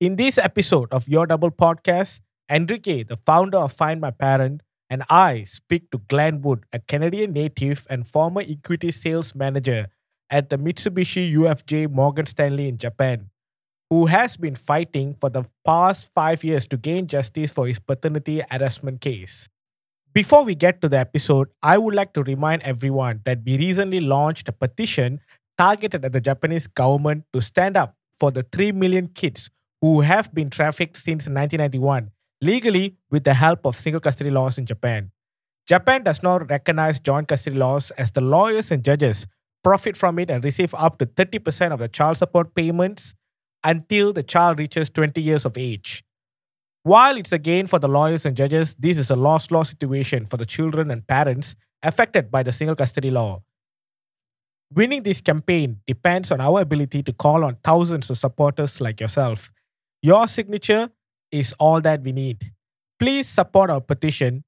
In this episode of Your Double Podcast, Enrique, the founder of Find My Parent, and I speak to Glen Wood, a Canadian native and former equity sales manager at the Mitsubishi UFJ Morgan Stanley in Japan, who has been fighting for the past five years to gain justice for his paternity harassment case. Before we get to the episode, I would like to remind everyone that we recently launched a petition targeted at the Japanese government to stand up for the 3 million kids who have been trafficked since 1991 legally with the help of single custody laws in Japan. Japan does not recognize joint custody laws as the lawyers and judges profit from it and receive up to 30% of the child support payments until the child reaches 20 years of age. While it's a gain for the lawyers and judges, this is a lost law situation for the children and parents affected by the single custody law. Winning this campaign depends on our ability to call on thousands of supporters like yourself. Your signature is all that we need. Please support our petition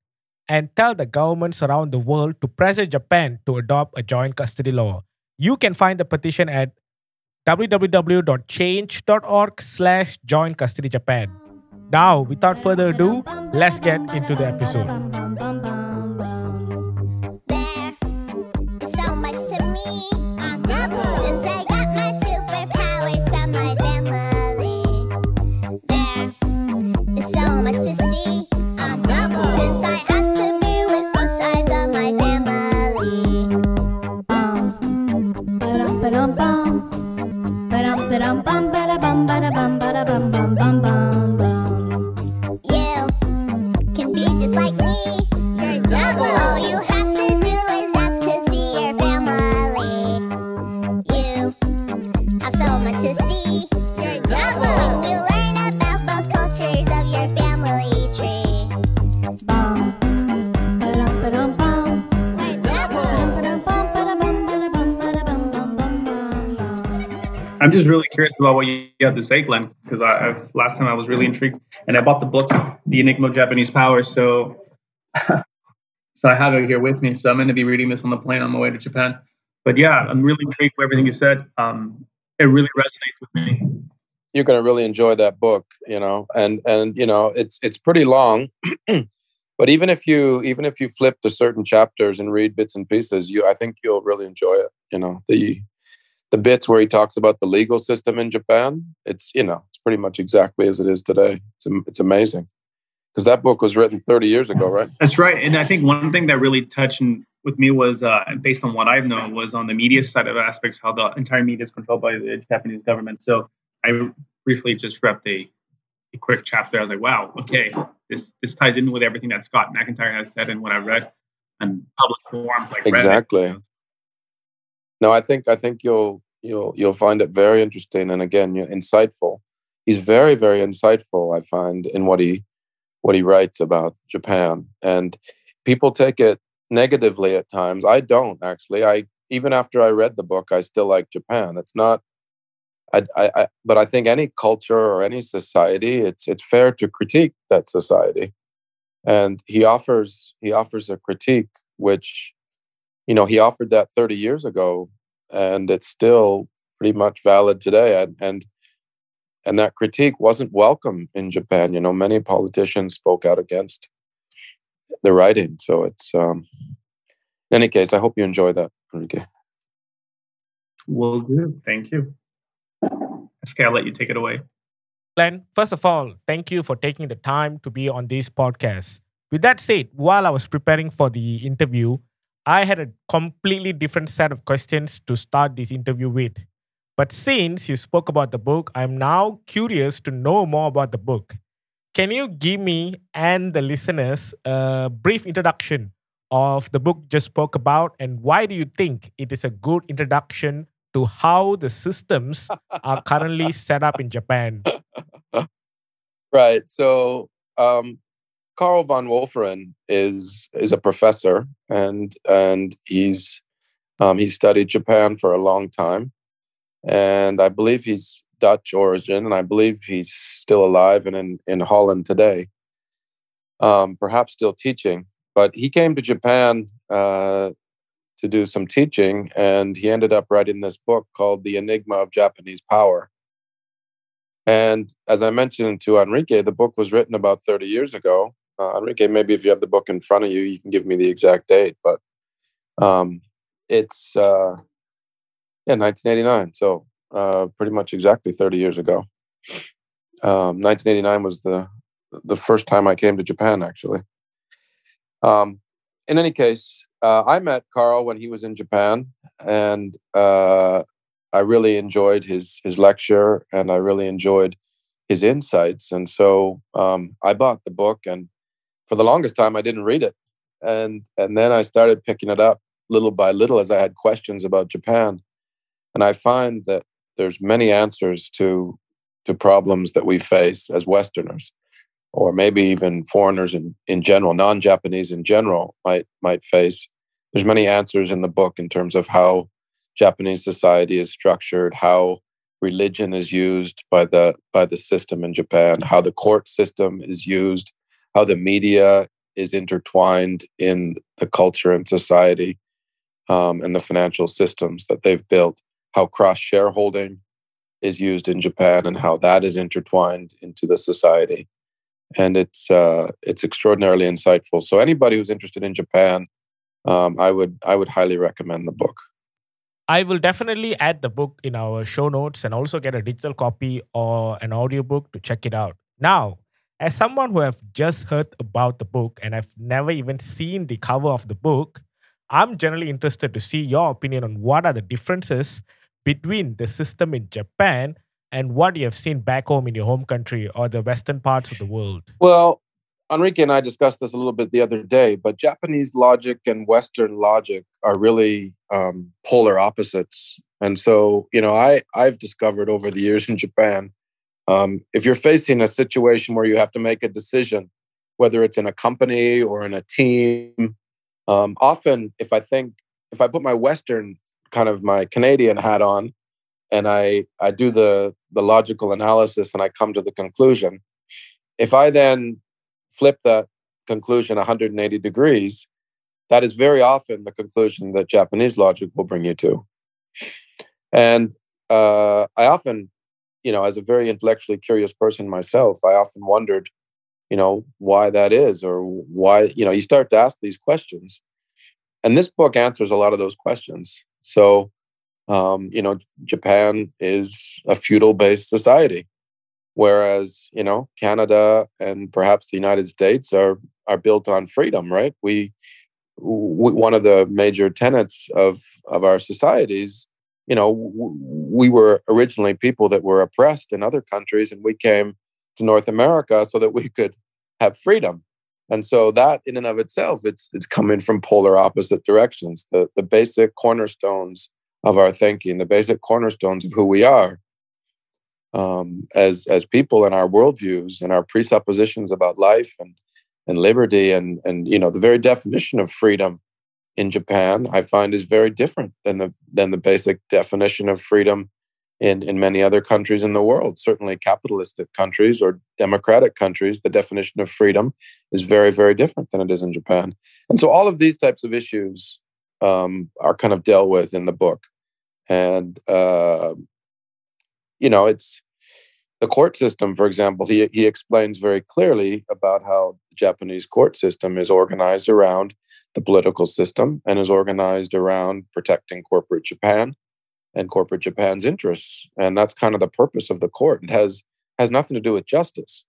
and tell the governments around the world to pressure Japan to adopt a joint custody law. You can find the petition at www.change.org slash joint custody Japan. Now, without further ado, let's get into the episode. I'm just really curious about what you have to say, Glen, because I, I've, last time I was really intrigued, and I bought the book, The Enigma of Japanese Power. So, so I have it here with me. So I'm going to be reading this on the plane on my way to Japan. But yeah, I'm really intrigued with everything you said. Um, it really resonates with me. you're going to really enjoy that book you know and and you know it's it's pretty long but even if you even if you flip to certain chapters and read bits and pieces you i think you'll really enjoy it you know the the bits where he talks about the legal system in japan it's you know it's pretty much exactly as it is today it's, it's amazing because that book was written 30 years ago right That's right. And I think one thing that really touched with me was, uh, based on what I've known, was on the media side of aspects, how the entire media is controlled by the Japanese government. So I briefly just read a, a quick chapter. I was like, wow, okay, this this ties in with everything that Scott McIntyre has said and what I've read and public forums like Reddit. No i think i think you'll you'll you'll find it very interesting and again insightful. He's very very insightful i find in what he what he writes about japan. And people take it negatively at times. I don't actually. I even after i read the book i still like japan. It's not I, I, I but i think any culture or any society it's it's fair to critique that society. And he offers he offers a critique which you know he offered that 30 years ago and it's still pretty much valid today and and and that critique wasn't welcome in japan you know many politicians spoke out against the writing so it's um in any case i hope you enjoy that Enrique. Will do. Thank you. SK, I'll let you take it away. Glen, first of all, thank you for taking the time to be on this podcast. With that said, while I was preparing for the interview, I had a completely different set of questions to start this interview with. But since you spoke about the book, I'm now curious to know more about the book. Can you give me and the listeners a brief introduction of the book just spoke about and why do you think it is a good introduction to how the systems are currently set up in Japan? Right. So um, Carl von Wolferen is is a professor, and and he's um, he studied Japan for a long time, and I believe he's Dutch origin, and I believe he's still alive and in in Holland today. Um, perhaps still teaching, but he came to Japan uh, to do some teaching, and he ended up writing this book called "The Enigma of Japanese Power." And as I mentioned to Enrique, the book was written about 30 years ago. Uh, Enrique, maybe if you have the book in front of you, you can give me the exact date. But um, it's uh, yeah, 1989. So uh, pretty much exactly 30 years ago. Um, 1989 was the the first time I came to Japan, actually. Um, in any case, uh, I met Carl when he was in Japan, and uh, I really enjoyed his his lecture, and I really enjoyed his insights. And so um, I bought the book, and for the longest time, I didn't read it, and and then I started picking it up little by little as I had questions about Japan, and I find that there's many answers to to problems that we face as Westerners, or maybe even foreigners in, in general, non-Japanese in general might might face. There's many answers in the book in terms of how Japanese society is structured, how religion is used by the by the system in Japan, how the court system is used, how the media is intertwined in the culture and society, um, and the financial systems that they've built, how cross shareholding is used in Japan and how that is intertwined into the society. And it's uh, it's extraordinarily insightful. So anybody who's interested in Japan, um, I would I would highly recommend the book. I will definitely add the book in our show notes and also get a digital copy or an audiobook to check it out. Now, as someone who have just heard about the book and I've never even seen the cover of the book, I'm generally interested to see your opinion on what are the differences between the system in Japan and what you have seen back home in your home country or the western parts of the world. Well, Enrique and I discussed this a little bit the other day, but Japanese logic and Western logic are really um, polar opposites. And so, you know, I I've discovered over the years in Japan, um, if you're facing a situation where you have to make a decision, whether it's in a company or in a team, um, often if I think if I put my Western kind of my Canadian hat on, and I I do the the logical analysis and I come to the conclusion, if I then flip that conclusion 180 degrees, that is very often the conclusion that Japanese logic will bring you to. And uh, I often, you know, as a very intellectually curious person myself, I often wondered, you know, why that is or why, you know, you start to ask these questions. And this book answers a lot of those questions. So, um, you know, Japan is a feudal based society whereas you know Canada and perhaps the United States are are built on freedom, right? We, we one of the major tenets of of our societies, you know, w- we were originally people that were oppressed in other countries, and we came to North America so that we could have freedom. And so that in and of itself, it's it's coming from polar opposite directions. The the basic cornerstones of our thinking, the basic cornerstones of who we are, um, as as people and our worldviews and our presuppositions about life and and liberty and and you know the very definition of freedom in Japan I find is very different than the than the basic definition of freedom in in many other countries in the world. Certainly capitalistic countries or democratic countries the definition of freedom is very very different than it is in Japan. And so all of these types of issues um, are kind of dealt with in the book. And uh, you know, it's the court system, for example, he, he explains very clearly about how the Japanese court system is organized around the political system and is organized around protecting corporate Japan and corporate Japan's interests. And that's kind of the purpose of the court. It has has nothing to do with justice.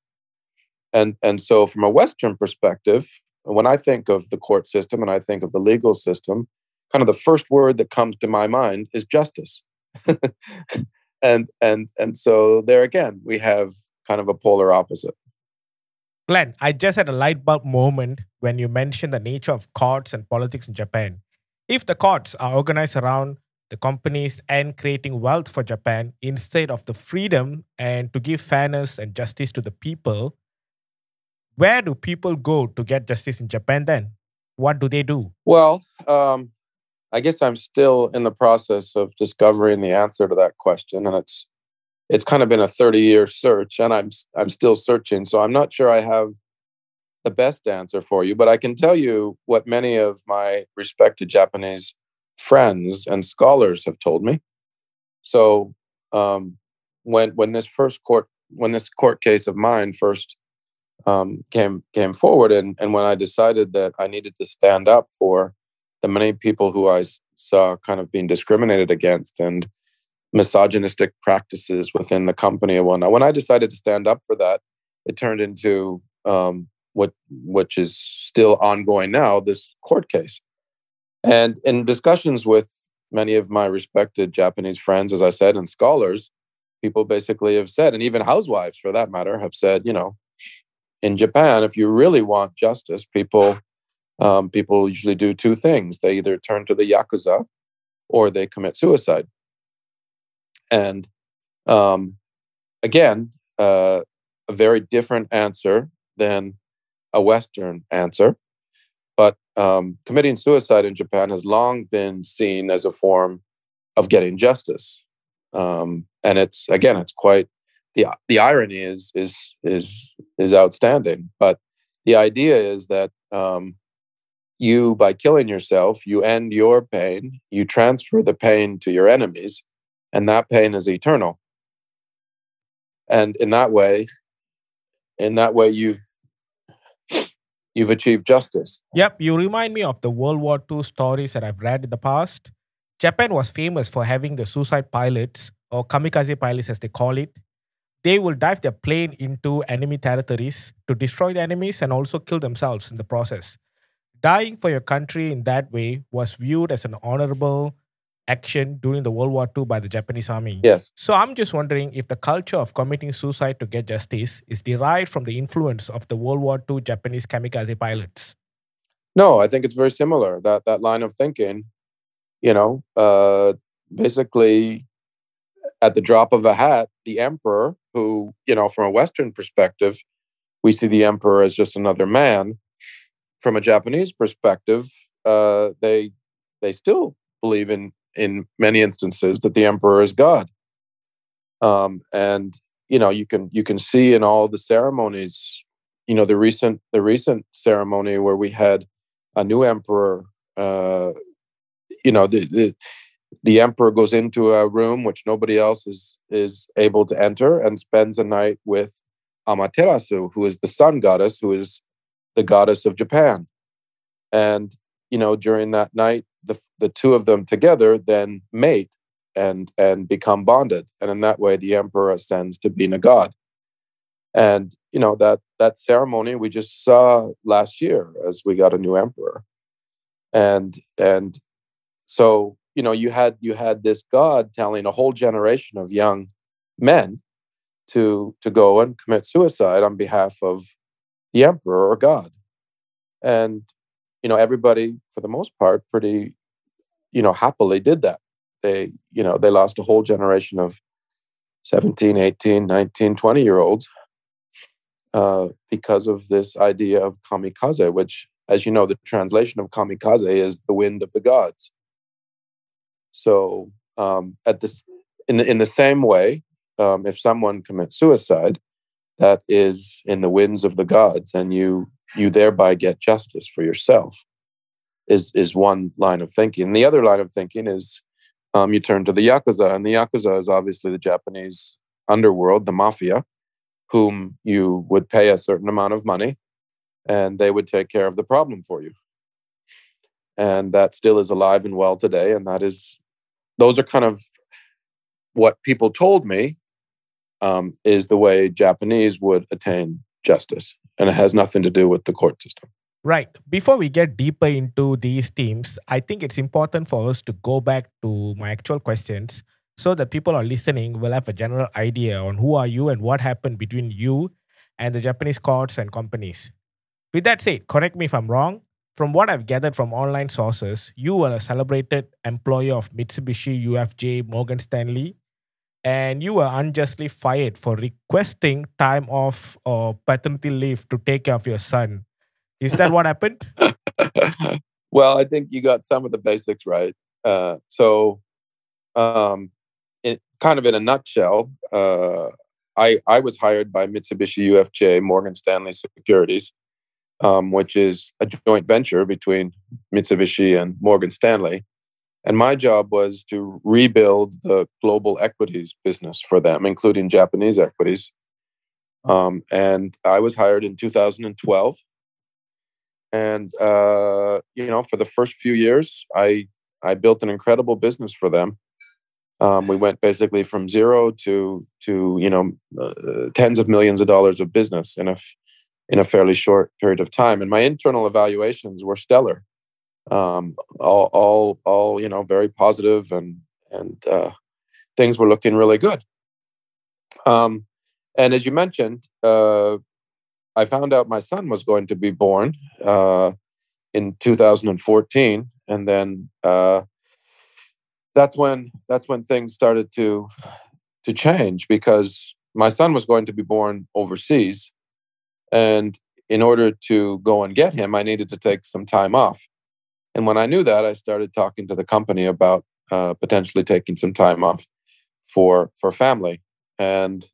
And and so from a Western perspective, when I think of the court system and I think of the legal system, kind of the first word that comes to my mind is justice. and and and so there again we have kind of a polar opposite Glen, I just had a light bulb moment when you mentioned the nature of courts and politics in Japan. If the courts are organized around the companies and creating wealth for Japan instead of the freedom and to give fairness and justice to the people, where do people go to get justice in Japan then? What do they do? Well, um, I guess I'm still in the process of discovering the answer to that question, and it's it's kind of been a 30 year search, and I'm I'm still searching. So I'm not sure I have the best answer for you, but I can tell you what many of my respected Japanese friends and scholars have told me. So um, when when this first court when this court case of mine first um, came came forward, and and when I decided that I needed to stand up for the many people who I saw kind of being discriminated against and misogynistic practices within the company and whatnot. When I decided to stand up for that, it turned into um, what which is still ongoing now, this court case. And in discussions with many of my respected Japanese friends, as I said, and scholars, people basically have said, and even housewives for that matter, have said, you know, in Japan, if you really want justice, people um, people usually do two things: they either turn to the yakuza or they commit suicide. And um, again, uh, a very different answer than a Western answer. But um, committing suicide in Japan has long been seen as a form of getting justice, um, and it's again, it's quite the the irony is is is is outstanding. But the idea is that um, you, by killing yourself, you end your pain, you transfer the pain to your enemies, and that pain is eternal. And in that way, in that way, you've you've achieved justice. Yep, you remind me of the World War II stories that I've read in the past. Japan was famous for having the suicide pilots, or kamikaze pilots as they call it. They will dive their plane into enemy territories to destroy the enemies and also kill themselves in the process. Dying for your country in that way was viewed as an honorable action during the World War II by the Japanese army. Yes. So I'm just wondering if the culture of committing suicide to get justice is derived from the influence of the World War II Japanese kamikaze pilots. No, I think it's very similar. That that line of thinking, you know, uh, basically at the drop of a hat, the emperor, who you know, from a Western perspective, we see the emperor as just another man. From a Japanese perspective, uh, they they still believe in in many instances that the emperor is God. Um, and you know, you can you can see in all the ceremonies, you know, the recent the recent ceremony where we had a new emperor. Uh, you know, the, the the emperor goes into a room which nobody else is is able to enter and spends a night with Amaterasu, who is the sun goddess, who is the goddess of Japan. And you know, during that night, the the two of them together then mate and and become bonded, and in that way, the emperor ascends to being a god. And you know that that ceremony we just saw last year as we got a new emperor, and and so you know you had you had this god telling a whole generation of young men to to go and commit suicide on behalf of the emperor or god. And you know everybody for the most part pretty you know happily did that. They you know they lost a whole generation of 17 18 19 20 year olds uh, because of this idea of kamikaze which as you know the translation of kamikaze is the wind of the gods. So um, at this in the, in the same way um, if someone commits suicide that is in the winds of the gods and you you thereby get justice for yourself is is one line of thinking. the other line of thinking is um, you turn to the yakuza, and the yakuza is obviously the Japanese underworld, the mafia, whom you would pay a certain amount of money, and they would take care of the problem for you. And that still is alive and well today. And that is, those are kind of what people told me um, is the way Japanese would attain justice, and it has nothing to do with the court system. Right. Before we get deeper into these themes, I think it's important for us to go back to my actual questions so that people are listening will have a general idea on who are you and what happened between you and the Japanese courts and companies. With that said, correct me if I'm wrong. From what I've gathered from online sources, you were a celebrated employee of Mitsubishi UFJ Morgan Stanley and you were unjustly fired for requesting time off or paternity leave to take care of your son is that what happened? well, I think you got some of the basics right. Uh, so, um, it, kind of in a nutshell, uh, I I was hired by Mitsubishi UFJ Morgan Stanley Securities, um, which is a joint venture between Mitsubishi and Morgan Stanley. And my job was to rebuild the global equities business for them, including Japanese equities, Um, and I was hired in 2012. And uh, you know, for the first few years, I I built an incredible business for them. Um, we went basically from zero to to you know uh, tens of millions of dollars of business in a in a fairly short period of time. And my internal evaluations were stellar, um, all all all you know very positive and and uh, things were looking really good. Um, and as you mentioned, uh, I found out my son was going to be born uh, in 2014, and then uh, that's when that's when things started to to change because my son was going to be born overseas, and in order to go and get him, I needed to take some time off. And when I knew that, I started talking to the company about uh, potentially taking some time off for for family. And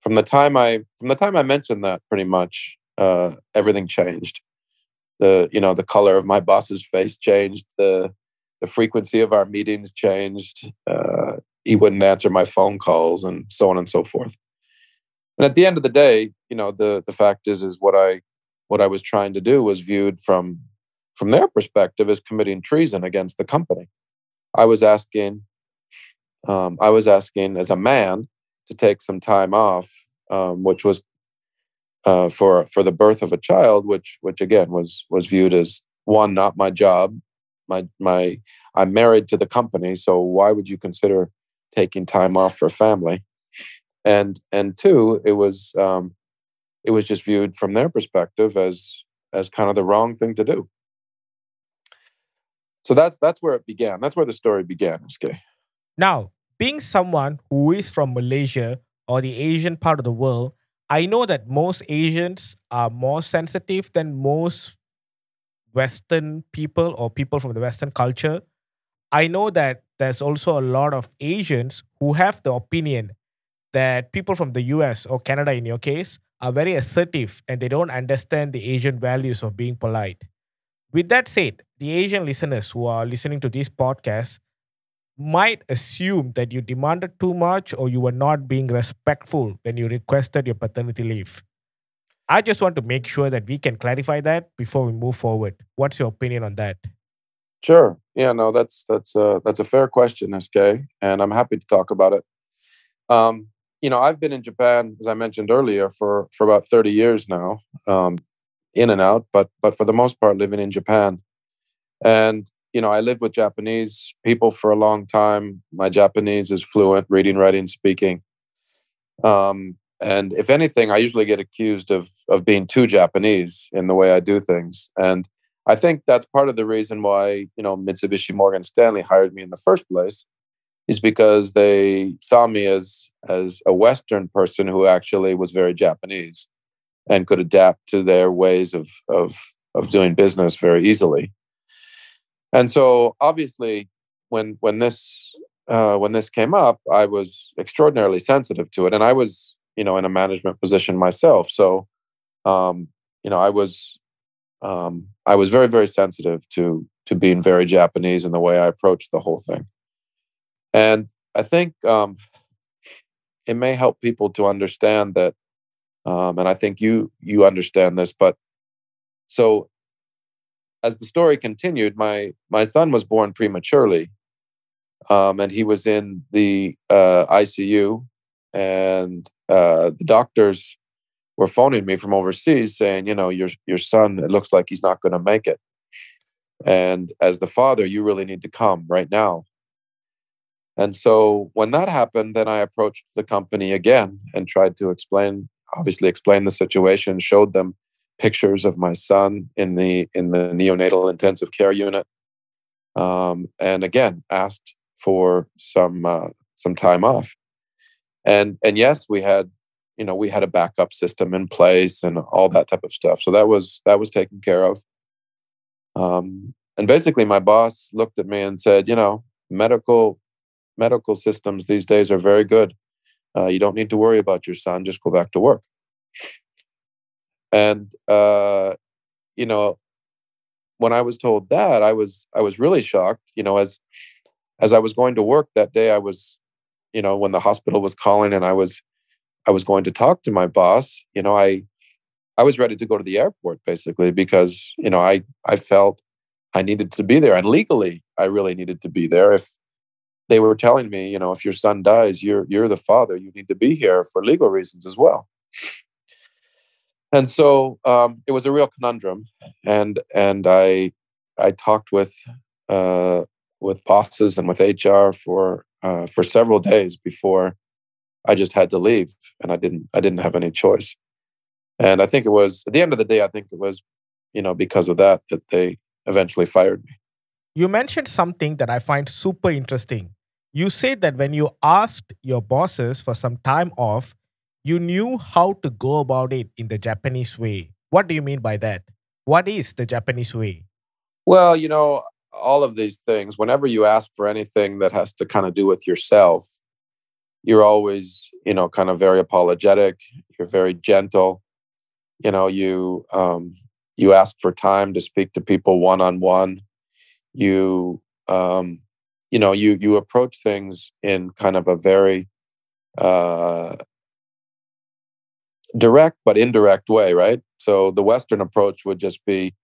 from the time I from the time I mentioned that, pretty much uh, everything changed. The you know the color of my boss's face changed. The the frequency of our meetings changed. Uh, he wouldn't answer my phone calls, and so on and so forth. And at the end of the day, you know the the fact is is what I what I was trying to do was viewed from from their perspective as committing treason against the company. I was asking, um, I was asking as a man to take some time off, um, which was uh, for for the birth of a child, which which again was was viewed as one not my job, my my I'm married to the company, so why would you consider taking time off for family? And and two, it was um, it was just viewed from their perspective as as kind of the wrong thing to do. So that's that's where it began. That's where the story began, SK. Now, being someone who is from Malaysia or the Asian part of the world, I know that most Asians are more sensitive than most Western people or people from the Western culture. I know that there's also a lot of Asians who have the opinion that people from the US or Canada, in your case, are very assertive and they don't understand the Asian values of being polite. With that said, the Asian listeners who are listening to this podcast might assume that you demanded too much or you were not being respectful when you requested your paternity leave. I just want to make sure that we can clarify that before we move forward. What's your opinion on that? Sure. Yeah. No, that's that's uh, that's a fair question, SK, and I'm happy to talk about it. Um, you know, I've been in Japan, as I mentioned earlier, for for about 30 years now, um, in and out, but but for the most part, living in Japan. And you know, I lived with Japanese people for a long time. My Japanese is fluent, reading, writing, speaking. Um, and if anything, I usually get accused of of being too Japanese in the way I do things. And I think that's part of the reason why you know Mitsubishi Morgan Stanley hired me in the first place, is because they saw me as as a Western person who actually was very Japanese and could adapt to their ways of of of doing business very easily. And so, obviously, when when this uh, when this came up, I was extraordinarily sensitive to it, and I was you know in a management position myself. So, um, you know, I was um, I was very very sensitive to to being very Japanese in the way I approached the whole thing. And I think um, it may help people to understand that um, and I think you you understand this. But so, as the story continued, my my son was born prematurely, um, and he was in the uh, ICU, and uh, the doctors were phoning me from overseas saying, you know, your your son, it looks like he's not going to make it, and as the father, you really need to come right now. And so when that happened, then I approached the company again and tried to explain obviously explained the situation, showed them pictures of my son in the in the neonatal intensive care unit, um, and again asked for some uh, some time off. And and yes, we had you know we had a backup system in place and all that type of stuff. So that was that was taken care of. Um, and basically, my boss looked at me and said, you know, medical medical systems these days are very good. Uh, you don't need to worry about your son. Just go back to work. And uh, you know, when I was told that, I was I was really shocked. You know, as as I was going to work that day, I was, you know, when the hospital was calling, and I was I was going to talk to my boss, you know, I I was ready to go to the airport basically because you know I I felt I needed to be there, and legally I really needed to be there. If they were telling me, you know, if your son dies, you're you're the father, you need to be here for legal reasons as well. And so um, it was a real conundrum, and and I I talked with uh, with bosses and with HR for uh, for several days before I just had to leave, and I didn't I didn't have any choice. And I think it was at the end of the day, I think it was, you know, because of that that they eventually fired me. You mentioned something that I find super interesting. You said that when you asked your bosses for some time off, you knew how to go about it in the Japanese way. What do you mean by that? What is the Japanese way? Well, you know, all of these things, whenever you ask for anything that has to kind of do with yourself, you're always, you know, kind of very apologetic. You're very gentle. You know, you um, you ask for time to speak to people one on one. You um, you know, you you approach things in kind of a very uh, direct but indirect way, right? So the Western approach would just be,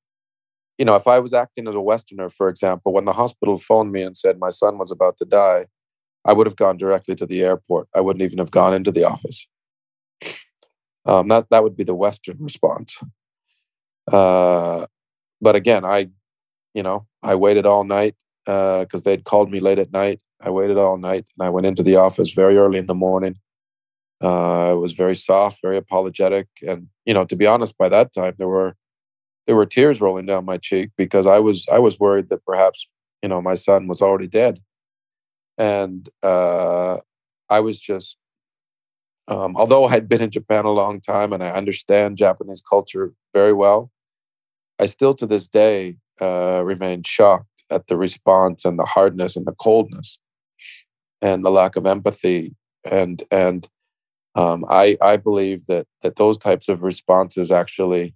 you know, if I was acting as a Westerner, for example, when the hospital phoned me and said my son was about to die, I would have gone directly to the airport. I wouldn't even have gone into the office. Um, that that would be the Western response. Uh, but again, I, you know, I waited all night because uh, they'd called me late at night. I waited all night and I went into the office very early in the morning. Uh, I was very soft, very apologetic, and you know, to be honest, by that time there were there were tears rolling down my cheek because I was I was worried that perhaps you know my son was already dead, and uh, I was just um, although I had been in Japan a long time and I understand Japanese culture very well, I still to this day uh, remain shocked at the response and the hardness and the coldness and the lack of empathy and and um, I I believe that that those types of responses actually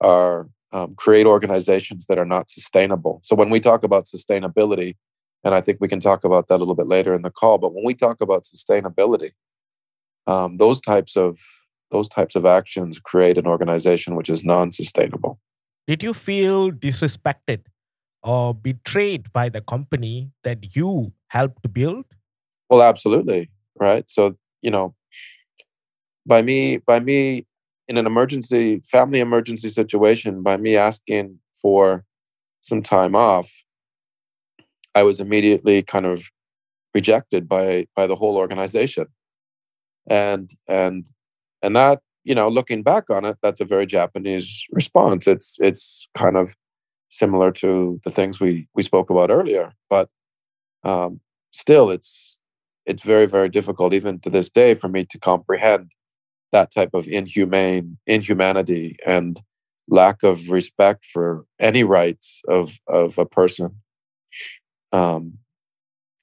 are um, create organizations that are not sustainable. So when we talk about sustainability, and I think we can talk about that a little bit later in the call, but when we talk about sustainability, um, those types of those types of actions create an organization which is non-sustainable. Did you feel disrespected or betrayed by the company that you helped build? Well, absolutely, right? So, you know, by me by me in an emergency family emergency situation by me asking for some time off i was immediately kind of rejected by by the whole organization and and and that you know looking back on it that's a very japanese response it's it's kind of similar to the things we we spoke about earlier but um, still it's it's very very difficult even to this day for me to comprehend that type of inhumane inhumanity and lack of respect for any rights of of a person um,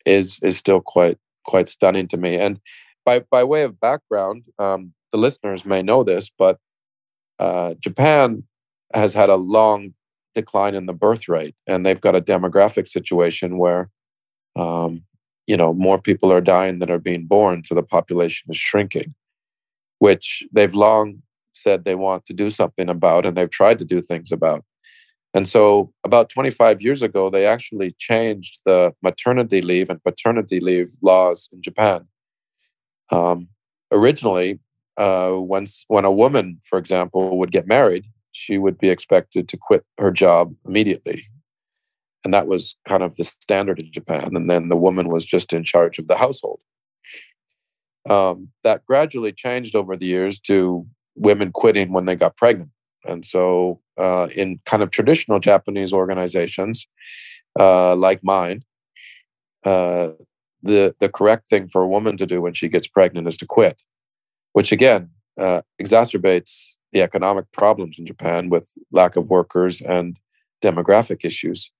is is still quite quite stunning to me. And by by way of background, um, the listeners may know this, but uh, Japan has had a long decline in the birth rate, and they've got a demographic situation where, um, you know, more people are dying than are being born, so the population is shrinking, which they've long said they want to do something about, and they've tried to do things about. And so, about 25 years ago, they actually changed the maternity leave and paternity leave laws in Japan um, originally, uh, when when a woman, for example, would get married, she would be expected to quit her job immediately, and that was kind of the standard in Japan. And then the woman was just in charge of the household. Um, that gradually changed over the years to women quitting when they got pregnant. And so, uh, in kind of traditional Japanese organizations uh, like mine, uh, the the correct thing for a woman to do when she gets pregnant is to quit, which again uh, exacerbates the economic problems in Japan with lack of workers and demographic issues.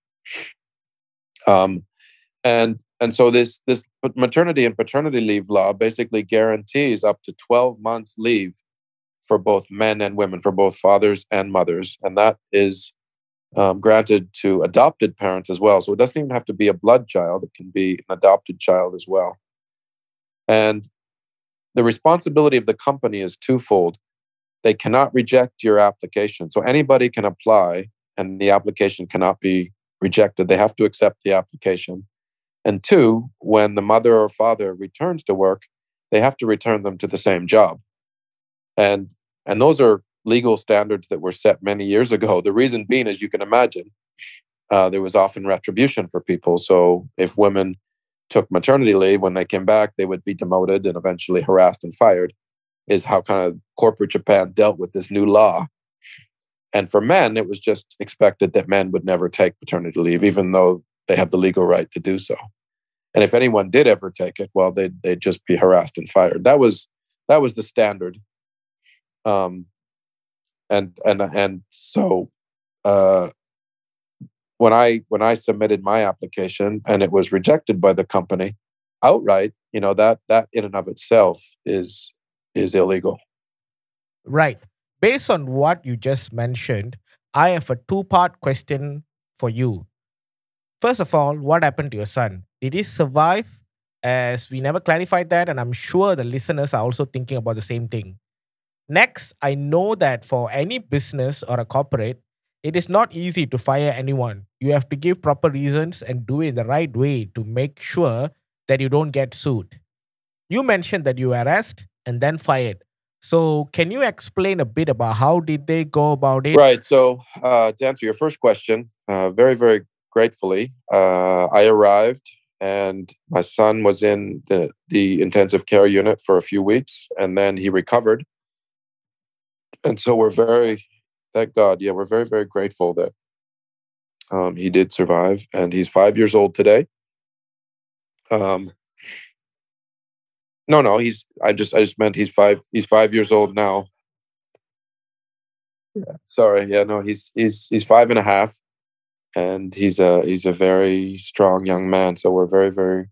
Um, and and so this this maternity and paternity leave law basically guarantees up to 12 months leave for both men and women for both fathers and mothers and that is um, granted to adopted parents as well. So it doesn't even have to be a blood child, it can be an adopted child as well. And the responsibility of the company is twofold. They cannot reject your application. So anybody can apply and the application cannot be rejected. They have to accept the application. And two, when the mother or father returns to work, they have to return them to the same job. And and those are legal standards that were set many years ago. The reason being, as you can imagine, uh, there was often retribution for people. So if women took maternity leave, when they came back, they would be demoted and eventually harassed and fired, is how kind of corporate Japan dealt with this new law. And for men, it was just expected that men would never take paternity leave, even though they have the legal right to do so. And if anyone did ever take it, well, they'd, they'd just be harassed and fired. That was that was the standard. Um, and and and so uh, when I when I submitted my application and it was rejected by the company outright, you know that that in and of itself is is illegal. Right. Based on what you just mentioned, I have a two part question for you. First of all, what happened to your son? Did he survive? As we never clarified that, and I'm sure the listeners are also thinking about the same thing. Next, I know that for any business or a corporate, it is not easy to fire anyone. You have to give proper reasons and do it the right way to make sure that you don't get sued. You mentioned that you were arrest and then fired. So, can you explain a bit about how did they go about it? Right. So, uh, to answer your first question, uh, very, very gratefully, uh, I arrived and my son was in the, the intensive care unit for a few weeks and then he recovered. And so, we're very, thank God, yeah, we're very, very grateful that um, he did survive and he's five years old today. Um, no, no, he's. I just, I just meant he's five. He's five years old now. Yeah. Sorry. Yeah. No, he's he's he's five and a half, and he's a he's a very strong young man. So we're very very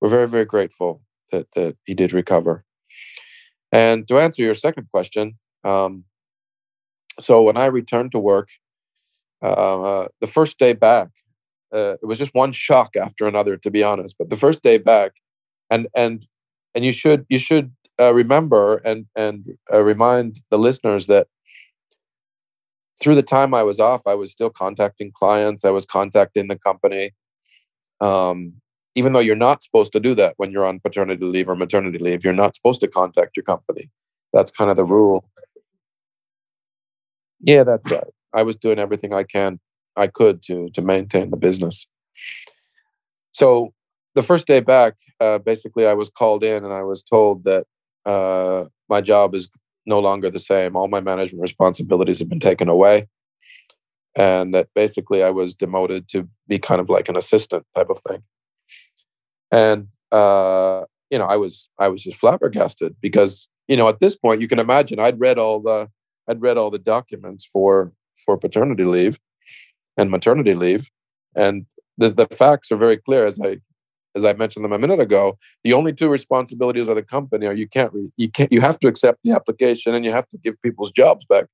we're very very grateful that that he did recover. And to answer your second question, um, so when I returned to work, uh, the first day back, uh, it was just one shock after another, to be honest. But the first day back, and and and you should you should uh, remember and and uh, remind the listeners that through the time I was off, I was still contacting clients. I was contacting the company. Um, even though you're not supposed to do that when you're on paternity leave or maternity leave, you're not supposed to contact your company. That's kind of the rule. Yeah, that's right. I was doing everything I can, I could to to maintain the business. So the first day back, uh, basically, I was called in and I was told that uh, my job is no longer the same. All my management responsibilities have been taken away. And that basically I was demoted to be kind of like an assistant type of thing. And, uh, you know, I was, I was just flabbergasted because, you know, at this point you can imagine I'd read all the, I'd read all the documents for, for paternity leave and maternity leave. And the, the facts are very clear as I as I mentioned them a minute ago, the only two responsibilities of the company are you can't re, you can't you have to accept the application and you have to give people's jobs back.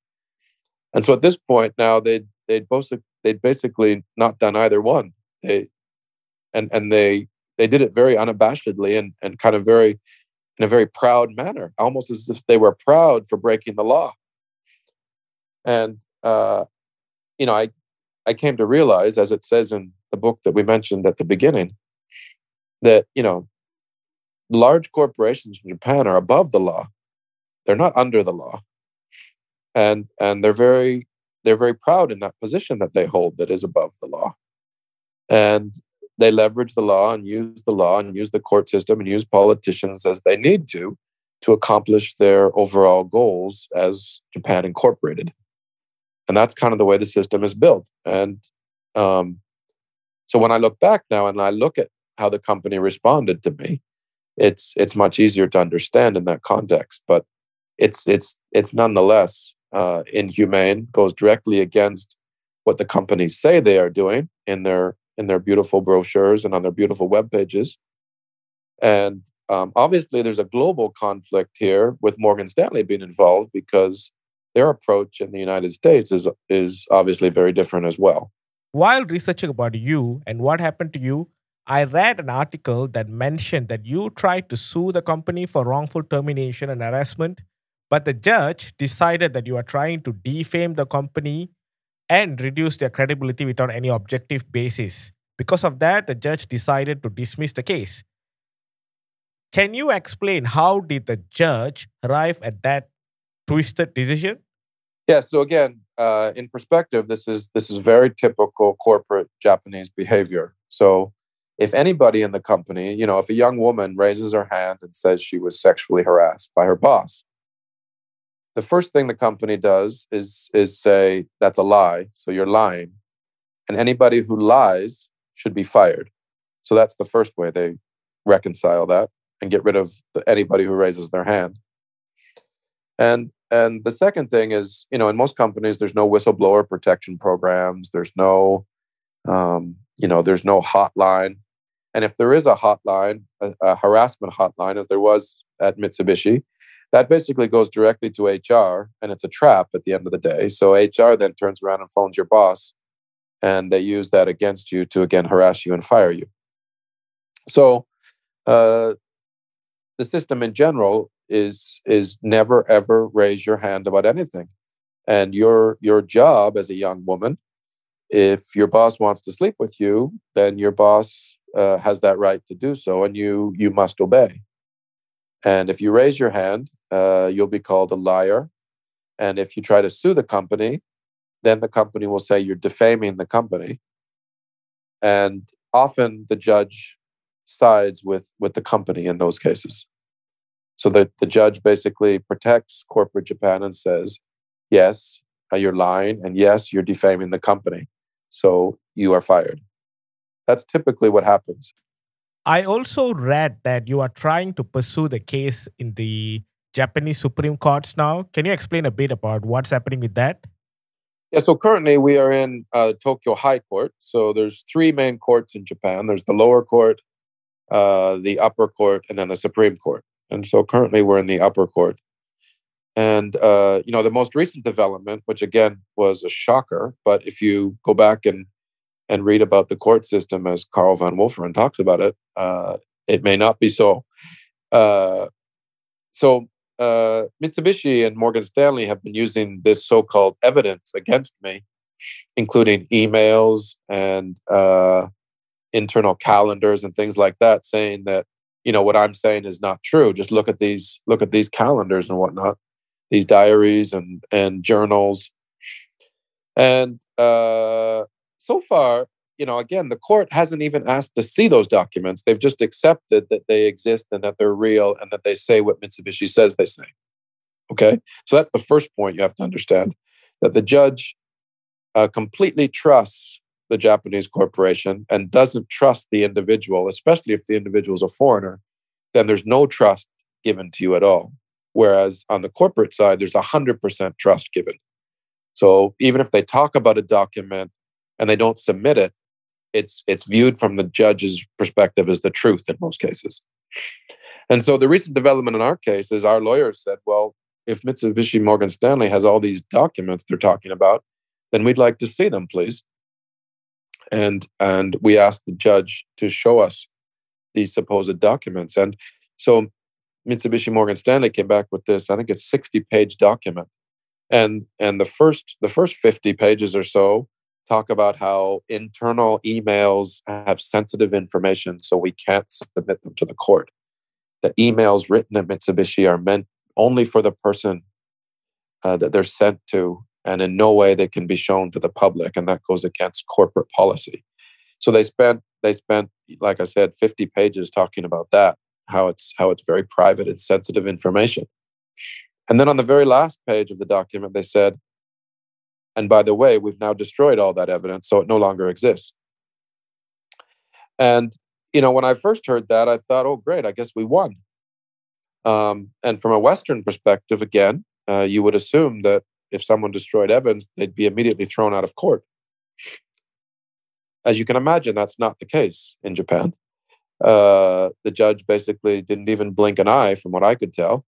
And so at this point now they they'd both they'd basically not done either one. They and and they they did it very unabashedly and and kind of very in a very proud manner, almost as if they were proud for breaking the law. And uh, you know, I I came to realize, as it says in the book that we mentioned at the beginning, that you know large corporations in Japan are above the law. They're not under the law. And and they're very they're very proud in that position that they hold that is above the law. And they leverage the law and use the law and use the court system and use politicians as they need to to accomplish their overall goals as Japan Incorporated. And that's kind of the way the system is built. And um, so when I look back now and I look at how the company responded to me. It's it's much easier to understand in that context but it's it's it's nonetheless uh, inhumane goes directly against what the companies say they are doing in their in their beautiful brochures and on their beautiful web pages. And um, obviously there's a global conflict here with morgan stanley being involved because their approach in the united states is is obviously very different as well. While researching about you and what happened to you, I read an article that mentioned that you tried to sue the company for wrongful termination and harassment, but the judge decided that you are trying to defame the company and reduce their credibility without any objective basis. Because of that, the judge decided to dismiss the case. Can you explain how did the judge arrive at that twisted decision? Yeah. So again, uh, in perspective, this is this is very typical corporate Japanese behavior. So if anybody in the company, you know, if a young woman raises her hand and says she was sexually harassed by her boss, the first thing the company does is is say that's a lie, so you're lying, and anybody who lies should be fired. So that's the first way they reconcile that and get rid of the, anybody who raises their hand. And and the second thing is, you know, in most companies, there's no whistleblower protection programs. There's no, um, you know, there's no hotline. And if there is a hotline, a, a harassment hotline, as there was at Mitsubishi, that basically goes directly to HR, and it's a trap at the end of the day. So HR then turns around and phones your boss, and they use that against you to again harass you and fire you. So uh, the system in general is is never ever raise your hand about anything and your your job as a young woman if your boss wants to sleep with you then your boss uh, has that right to do so and you you must obey and if you raise your hand uh, you'll be called a liar and if you try to sue the company then the company will say you're defaming the company and often the judge sides with with the company in those cases so that the judge basically protects corporate Japan and says, yes, uh, you're lying, and yes, you're defaming the company. So you are fired. That's typically what happens. I also read that you are trying to pursue the case in the Japanese Supreme Courts now. Can you explain a bit about what's happening with that? Yeah, so currently we are in uh, Tokyo High Court. So there's three main courts in Japan. There's the lower court, uh, the upper court, and then the Supreme Court. And so currently we're in the upper court. And, uh, you know, the most recent development, which again was a shocker, but if you go back and, and read about the court system as Carl van Wolferen talks about it, uh, it may not be so. Uh, so uh, Mitsubishi and Morgan Stanley have been using this so called evidence against me, including emails and uh, internal calendars and things like that, saying that you know what i'm saying is not true just look at these look at these calendars and whatnot these diaries and and journals and uh so far you know again the court hasn't even asked to see those documents they've just accepted that they exist and that they're real and that they say what mitsubishi says they say okay so that's the first point you have to understand that the judge uh, completely trusts the Japanese corporation and doesn't trust the individual, especially if the individual is a foreigner, then there's no trust given to you at all. Whereas on the corporate side, there's 100% trust given. So even if they talk about a document and they don't submit it, it's, it's viewed from the judge's perspective as the truth in most cases. And so the recent development in our case is our lawyers said, well, if Mitsubishi Morgan Stanley has all these documents they're talking about, then we'd like to see them, please. And and we asked the judge to show us these supposed documents. And so mitsubishi morgan stanley came back with this i think it's 60 page document. And and the first the first 50 pages or so talk about how internal emails have sensitive information so we can't submit them to the court. The emails written at mitsubishi are meant only for the person uh, that they're sent to and in no way they can be shown to the public and that goes against corporate policy. So they spent they spent like i said 50 pages talking about that how it's how it's very private and sensitive information. And then on the very last page of the document they said and by the way we've now destroyed all that evidence so it no longer exists and you know when i first heard that i thought oh great i guess we won um, and from a western perspective again uh, you would assume that if someone destroyed evidence, they'd be immediately thrown out of court. As you can imagine, that's not the case in Japan. Uh, the judge basically didn't even blink an eye, from what I could tell,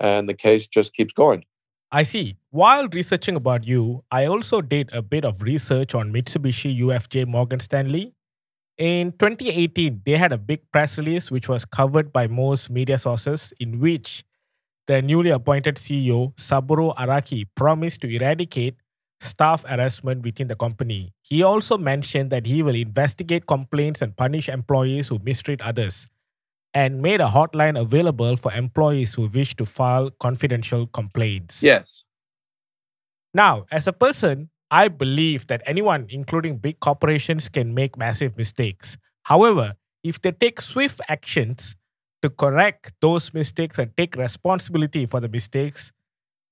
and the case just keeps going. I see. While researching about you, I also did a bit of research on Mitsubishi UFJ Morgan Stanley. In 2018, they had a big press release which was covered by most media sources, in which the newly appointed CEO, Saburo Araki, promised to eradicate staff harassment within the company. He also mentioned that he will investigate complaints and punish employees who mistreat others, and made a hotline available for employees who wish to file confidential complaints. Yes. Now, as a person, I believe that anyone, including big corporations, can make massive mistakes. However, if they take swift actions to correct those mistakes and take responsibility for the mistakes,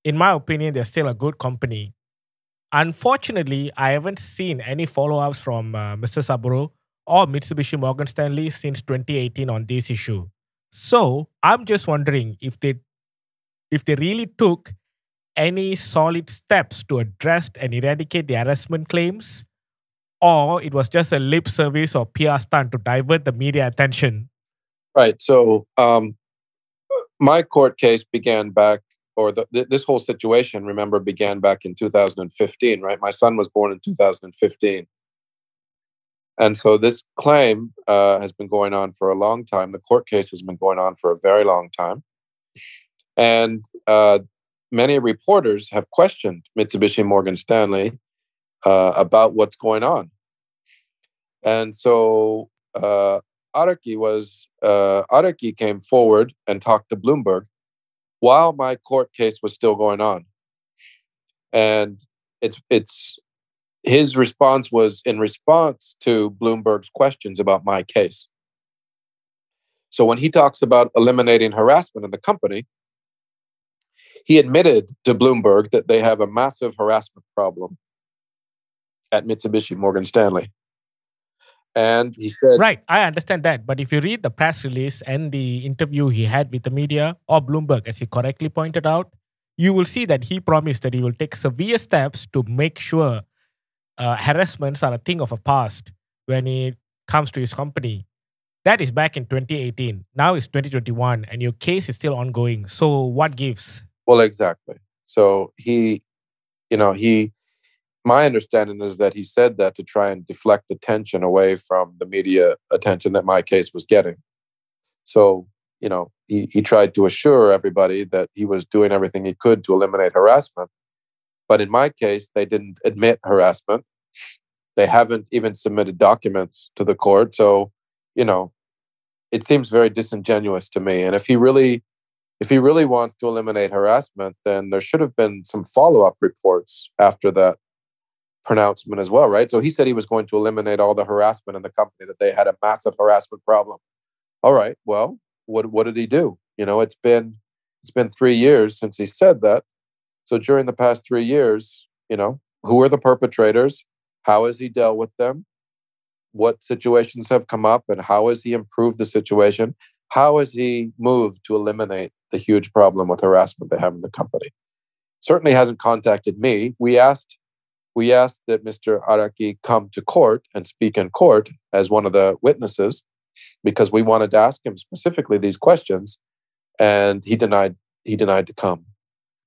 in my opinion, they're still a good company. Unfortunately, I haven't seen any follow ups from uh, Mr. Saburo or Mitsubishi Morgan Stanley since 2018 on this issue. So I'm just wondering if they if they really took any solid steps to address and eradicate the harassment claims, or it was just a lip service or PR stunt to divert the media attention. Right. So um, my court case began back, or the, th- this whole situation, remember, began back in 2015, right? My son was born in 2015. And so this claim uh, has been going on for a long time. The court case has been going on for a very long time. And uh, many reporters have questioned Mitsubishi Morgan Stanley uh, about what's going on. And so uh, Araki was uh, Araki came forward and talked to Bloomberg while my court case was still going on, and it's it's his response was in response to Bloomberg's questions about my case. So when he talks about eliminating harassment in the company, he admitted to Bloomberg that they have a massive harassment problem at Mitsubishi Morgan Stanley. And he said, Right, I understand that. But if you read the press release and the interview he had with the media or Bloomberg, as he correctly pointed out, you will see that he promised that he will take severe steps to make sure uh, harassments are a thing of a past when it comes to his company. That is back in 2018. Now it's 2021, and your case is still ongoing. So, what gives? Well, exactly. So he, you know, he, my understanding is that he said that to try and deflect attention away from the media attention that my case was getting. So, you know, he, he tried to assure everybody that he was doing everything he could to eliminate harassment. But in my case, they didn't admit harassment. They haven't even submitted documents to the court. So, you know, it seems very disingenuous to me. And if he really if he really wants to eliminate harassment, then there should have been some follow up reports after that pronouncement as well, right? So he said he was going to eliminate all the harassment in the company, that they had a massive harassment problem. All right, well, what what did he do? You know, it's been it's been three years since he said that. So during the past three years, you know, who are the perpetrators? How has he dealt with them? What situations have come up, and how has he improved the situation? How has he moved to eliminate the huge problem with harassment they have in the company? Certainly hasn't contacted me. We asked we asked that Mr. Araki come to court and speak in court as one of the witnesses because we wanted to ask him specifically these questions and he denied he denied to come.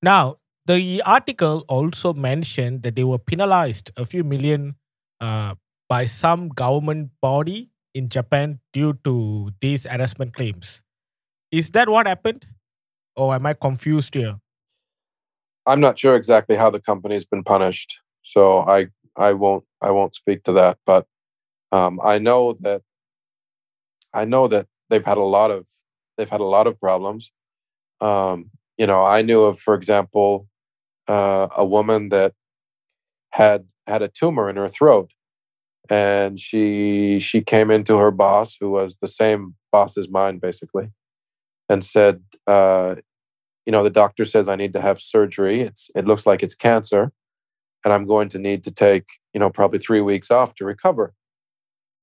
Now, the article also mentioned that they were penalized a few million uh, by some government body in Japan due to these harassment claims. Is that what happened? Or am I confused here? I'm not sure exactly how the company's been punished, so I I won't I won't speak to that. But um, I know that I know that they've had a lot of they've had a lot of problems. Um, you know, I knew of, for example, uh, a woman that had had a tumor in her throat, and she she came into her boss, who was the same boss as mine, basically, and said, uh, "You know, the doctor says I need to have surgery. It's it looks like it's cancer, and I'm going to need to take you know probably three weeks off to recover."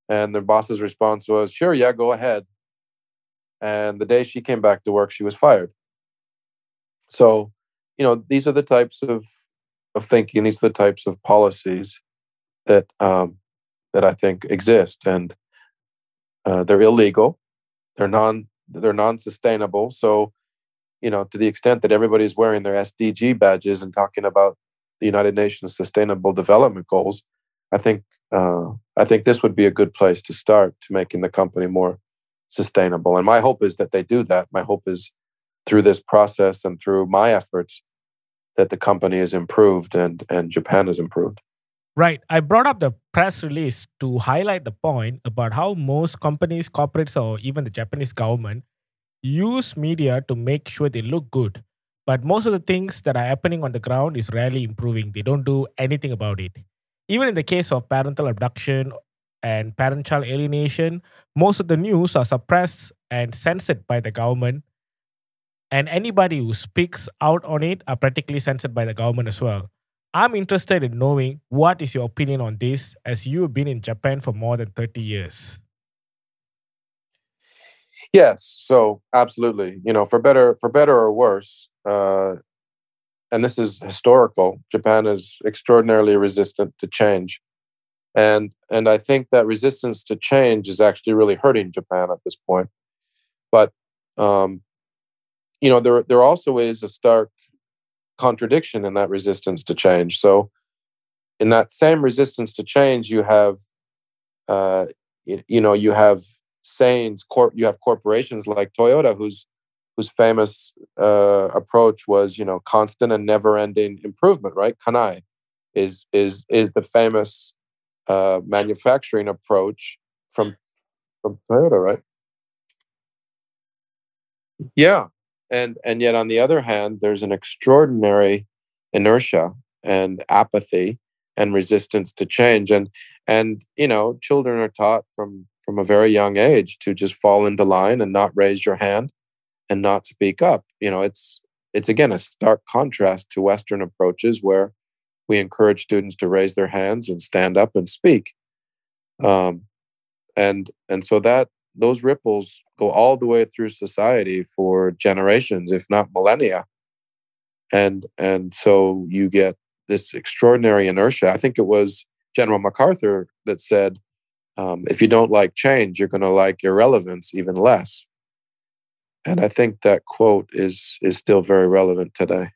And the boss's response was, "Sure, yeah, go ahead." And the day she came back to work, she was fired. So, you know, these are the types of of thinking. These are the types of policies that um, that I think exist, and uh, they're illegal. They're non they're non sustainable. So, you know, to the extent that everybody's wearing their SDG badges and talking about the United Nations Sustainable Development Goals, I think uh, I think this would be a good place to start to making the company more sustainable. And my hope is that they do that. My hope is through this process and through my efforts that the company is improved and, and Japan is improved. Right. I brought up the press release to highlight the point about how most companies, corporates, or even the Japanese government use media to make sure they look good. But most of the things that are happening on the ground is rarely improving. They don't do anything about it. Even in the case of parental abduction and parent child alienation, most of the news are suppressed and censored by the government. And anybody who speaks out on it are practically censored by the government as well. I'm interested in knowing what is your opinion on this as you've been in Japan for more than 30 years. Yes, so absolutely. You know, for better for better or worse, uh, and this is historical. Japan is extraordinarily resistant to change, and and I think that resistance to change is actually really hurting Japan at this point. But um, you know, there there also is a stark contradiction in that resistance to change. So, in that same resistance to change, you have, uh, you, you know, you have sayings. Corp, you have corporations like Toyota, whose whose famous uh, approach was, you know, constant and never-ending improvement. Right, Kaizen is is is the famous uh, manufacturing approach from from Toyota, right? Yeah, and and yet on the other hand there's an extraordinary inertia and apathy and resistance to change. And and you know children are taught from from a very young age to just fall into line and not raise your hand and not speak up. You know it's it's again a stark contrast to western approaches where we encourage students to raise their hands and stand up and speak. Um, and and so that those ripples go all the way through society for generations, if not millennia. And and so you get this extraordinary inertia. I think it was General MacArthur that said, um, if you don't like change, you're going to like irrelevance even less. And I think that quote is is still very relevant today.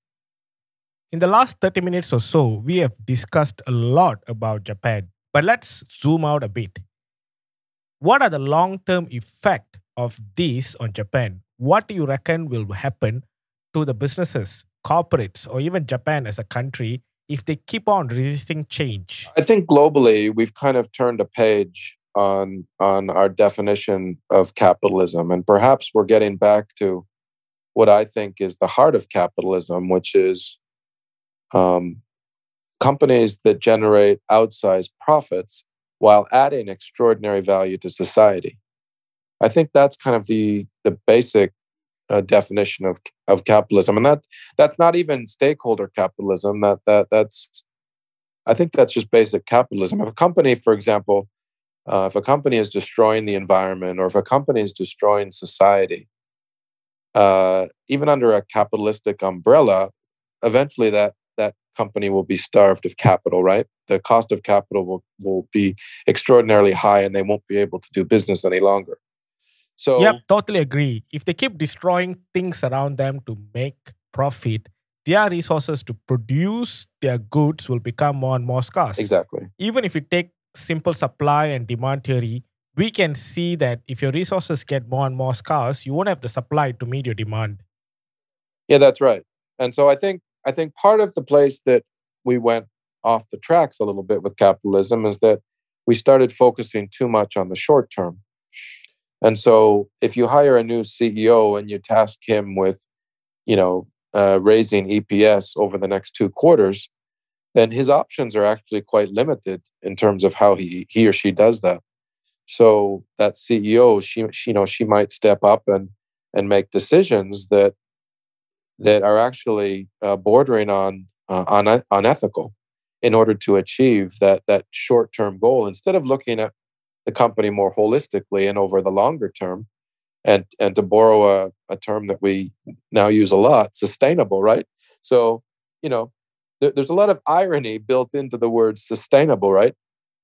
In the last 30 minutes or so, we have discussed a lot about Japan, but let's zoom out a bit. What are the long term effect of this on Japan? What do you reckon will happen to the businesses, corporates, or even Japan as a country if they keep on resisting change? I think globally we've kind of turned a page on on our definition of capitalism, and perhaps we're getting back to what I think is the heart of capitalism, which is um, companies that generate outsized profits while adding extraordinary value to society. I think that's kind of the the basic uh, definition of of capitalism, and that that's not even stakeholder capitalism. That that that's I think that's just basic capitalism. If a company, for example, uh, if a company is destroying the environment, or if a company is destroying society, uh, even under a capitalistic umbrella, eventually that that company will be starved of capital, right? The cost of capital will, will be extraordinarily high and they won't be able to do business any longer. So, yep, totally agree. If they keep destroying things around them to make profit, their resources to produce their goods will become more and more scarce. Exactly. Even if you take simple supply and demand theory, we can see that if your resources get more and more scarce, you won't have the supply to meet your demand. Yeah, that's right. And so I think I think part of the place that we went off the tracks a little bit with capitalism is that we started focusing too much on the short term. And so if you hire a new CEO and you task him with, you know, uh, raising EPS over the next two quarters, then his options are actually quite limited in terms of how he he or she does that. So that CEO, she, she you know, she might step up and and make decisions that that are actually uh, bordering on uh, on unethical in order to achieve that that short term goal instead of looking at the company more holistically and over the longer term and and to borrow a, a term that we now use a lot sustainable right? So you know there, there's a lot of irony built into the word sustainable right?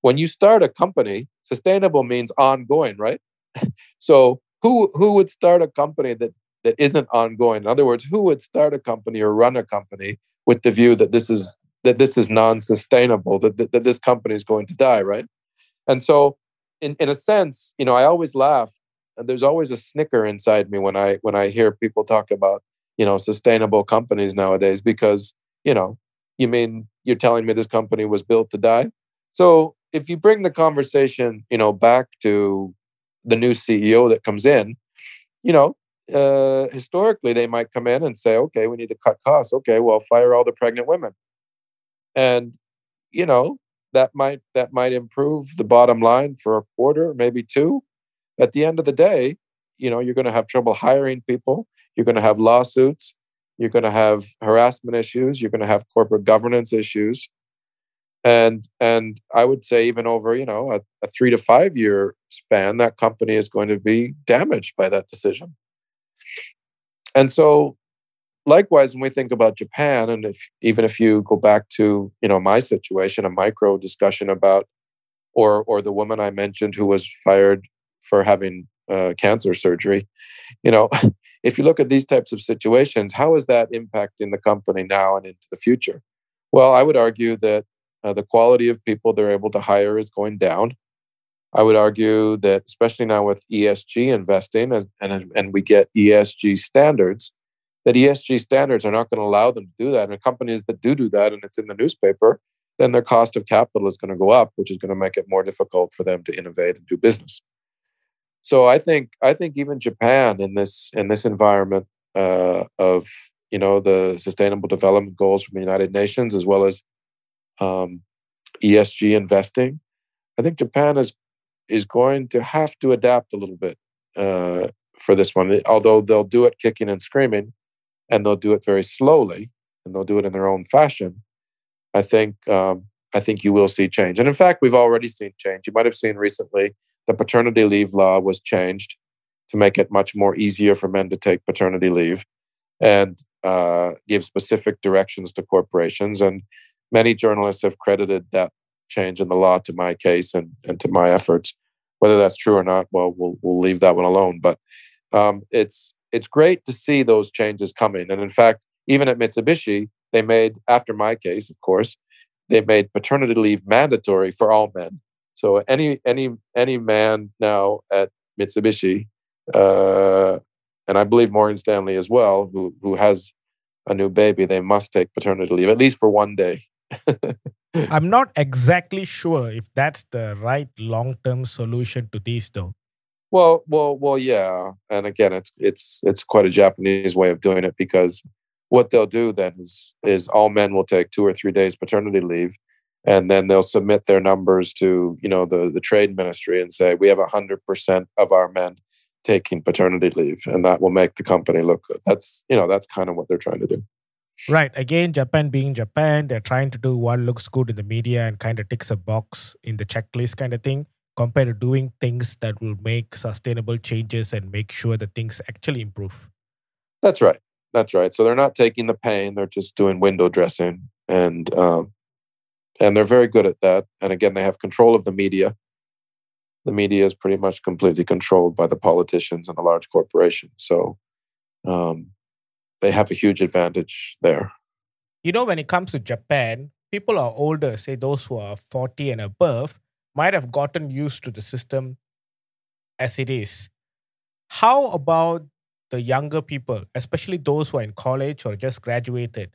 When you start a company sustainable means ongoing right? So who who would start a company that that isn't ongoing. In other words, who would start a company or run a company with the view that this is that this is non-sustainable, that, that, that this company is going to die, right? And so, in in a sense, you know, I always laugh. And there's always a snicker inside me when I when I hear people talk about you know sustainable companies nowadays because you know you mean you're telling me this company was built to die so if you bring the conversation you know back to the new ceo that comes in you know uh, historically they might come in and say okay we need to cut costs. Okay well fire all the pregnant women. And you know that might that might improve the bottom line for a quarter maybe two. At the end of the day you know you're going to have trouble hiring people. You're going to have lawsuits. You're going to have harassment issues. You're going to have corporate governance issues. And and i would say even over you know a, a three to five year span that company is going to be damaged by that decision and so likewise when we think about japan and if even if you go back to you know my situation a micro discussion about or or the woman i mentioned who was fired for having uh, cancer surgery you know if you look at these types of situations how is that impacting the company now and into the future? Well i would argue that uh, the quality of people they're able to hire is going down i would argue that especially now with esg investing and, and, and we get esg standards that esg standards are not going to allow them to do that. And companies that do do that and it's in the newspaper then their cost of capital is going to go up which is going to make it more difficult for them to innovate and do business. So I think I think even Japan in this in this environment uh, of you know the Sustainable Development Goals from the United Nations as well as um, ESG investing, I think Japan is is going to have to adapt a little bit uh, for this one. Although they'll do it kicking and screaming, and they'll do it very slowly, and they'll do it in their own fashion. I think um, I think you will see change, and in fact, we've already seen change. You might have seen recently the paternity leave law was changed to make it much more easier for men to take paternity leave and uh, give specific directions to corporations. And many journalists have credited that change in the law to my case and, and to my efforts. Whether that's true or not, well, we'll, we'll leave that one alone. But um, it's it's great to see those changes coming. And in fact, even at Mitsubishi, they made after my case, of course, they made paternity leave mandatory for all men. So any any any man now at Mitsubishi, uh, and I believe Morgan Stanley as well, who who has a new baby, they must take paternity leave at least for one day. I'm not exactly sure if that's the right long-term solution to these, though. Well, well, well, yeah. And again, it's it's it's quite a Japanese way of doing it because what they'll do then is is all men will take two or three days paternity leave, and then they'll submit their numbers to you know the the trade ministry and say we have 100% of our men taking paternity leave and that will make the company look good that's you know that's kind of what they're trying to do right again japan being japan they're trying to do what looks good in the media and kind of ticks a box in the checklist kind of thing compared to doing things that will make sustainable changes and make sure that things actually improve that's right that's right so they're not taking the pain they're just doing window dressing and um, and they're very good at that. And again, they have control of the media. The media is pretty much completely controlled by the politicians and the large corporations. So um, they have a huge advantage there. You know, when it comes to Japan, people are older, say those who are 40 and above, might have gotten used to the system as it is. How about the younger people, especially those who are in college or just graduated?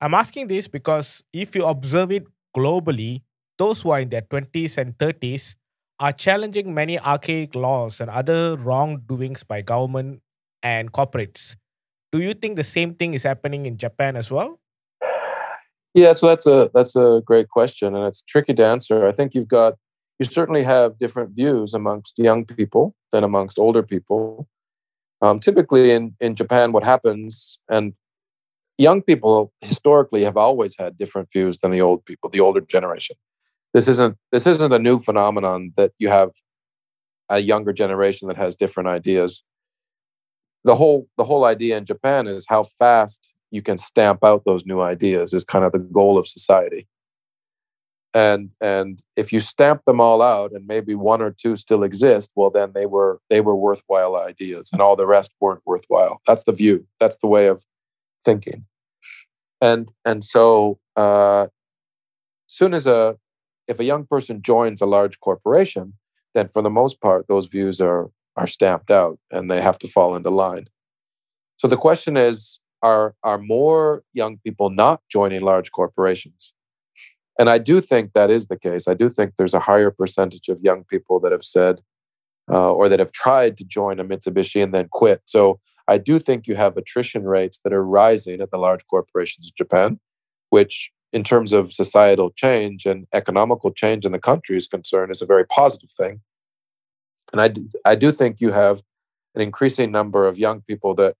I'm asking this because if you observe it globally, those who are in their 20s and 30s are challenging many archaic laws and other wrongdoings by government and corporates. Do you think the same thing is happening in Japan as well? Yeah, so that's a that's a great question, and it's tricky to answer. I think you've got you certainly have different views amongst young people than amongst older people. Um, typically, in in Japan, what happens, and young people historically have always had different views than the old people, the older generation. This isn't this isn't a new phenomenon that you have a younger generation that has different ideas. The whole the whole idea in Japan is how fast you can stamp out those new ideas is kind of the goal of society. And and if you stamp them all out and maybe one or two still exist, well then they were they were worthwhile ideas and all the rest weren't worthwhile. That's the view. That's the way of thinking. And and so uh, soon as a if a young person joins a large corporation, then for the most part, those views are are stamped out and they have to fall into line. So the question is, are are more young people not joining large corporations? And I do think that is the case. I do think there's a higher percentage of young people that have said uh, or that have tried to join a Mitsubishi and then quit. So I do think you have attrition rates that are rising at the large corporations in Japan, which, in terms of societal change and economical change in the country is concerned, is a very positive thing. And I do, I do think you have an increasing number of young people that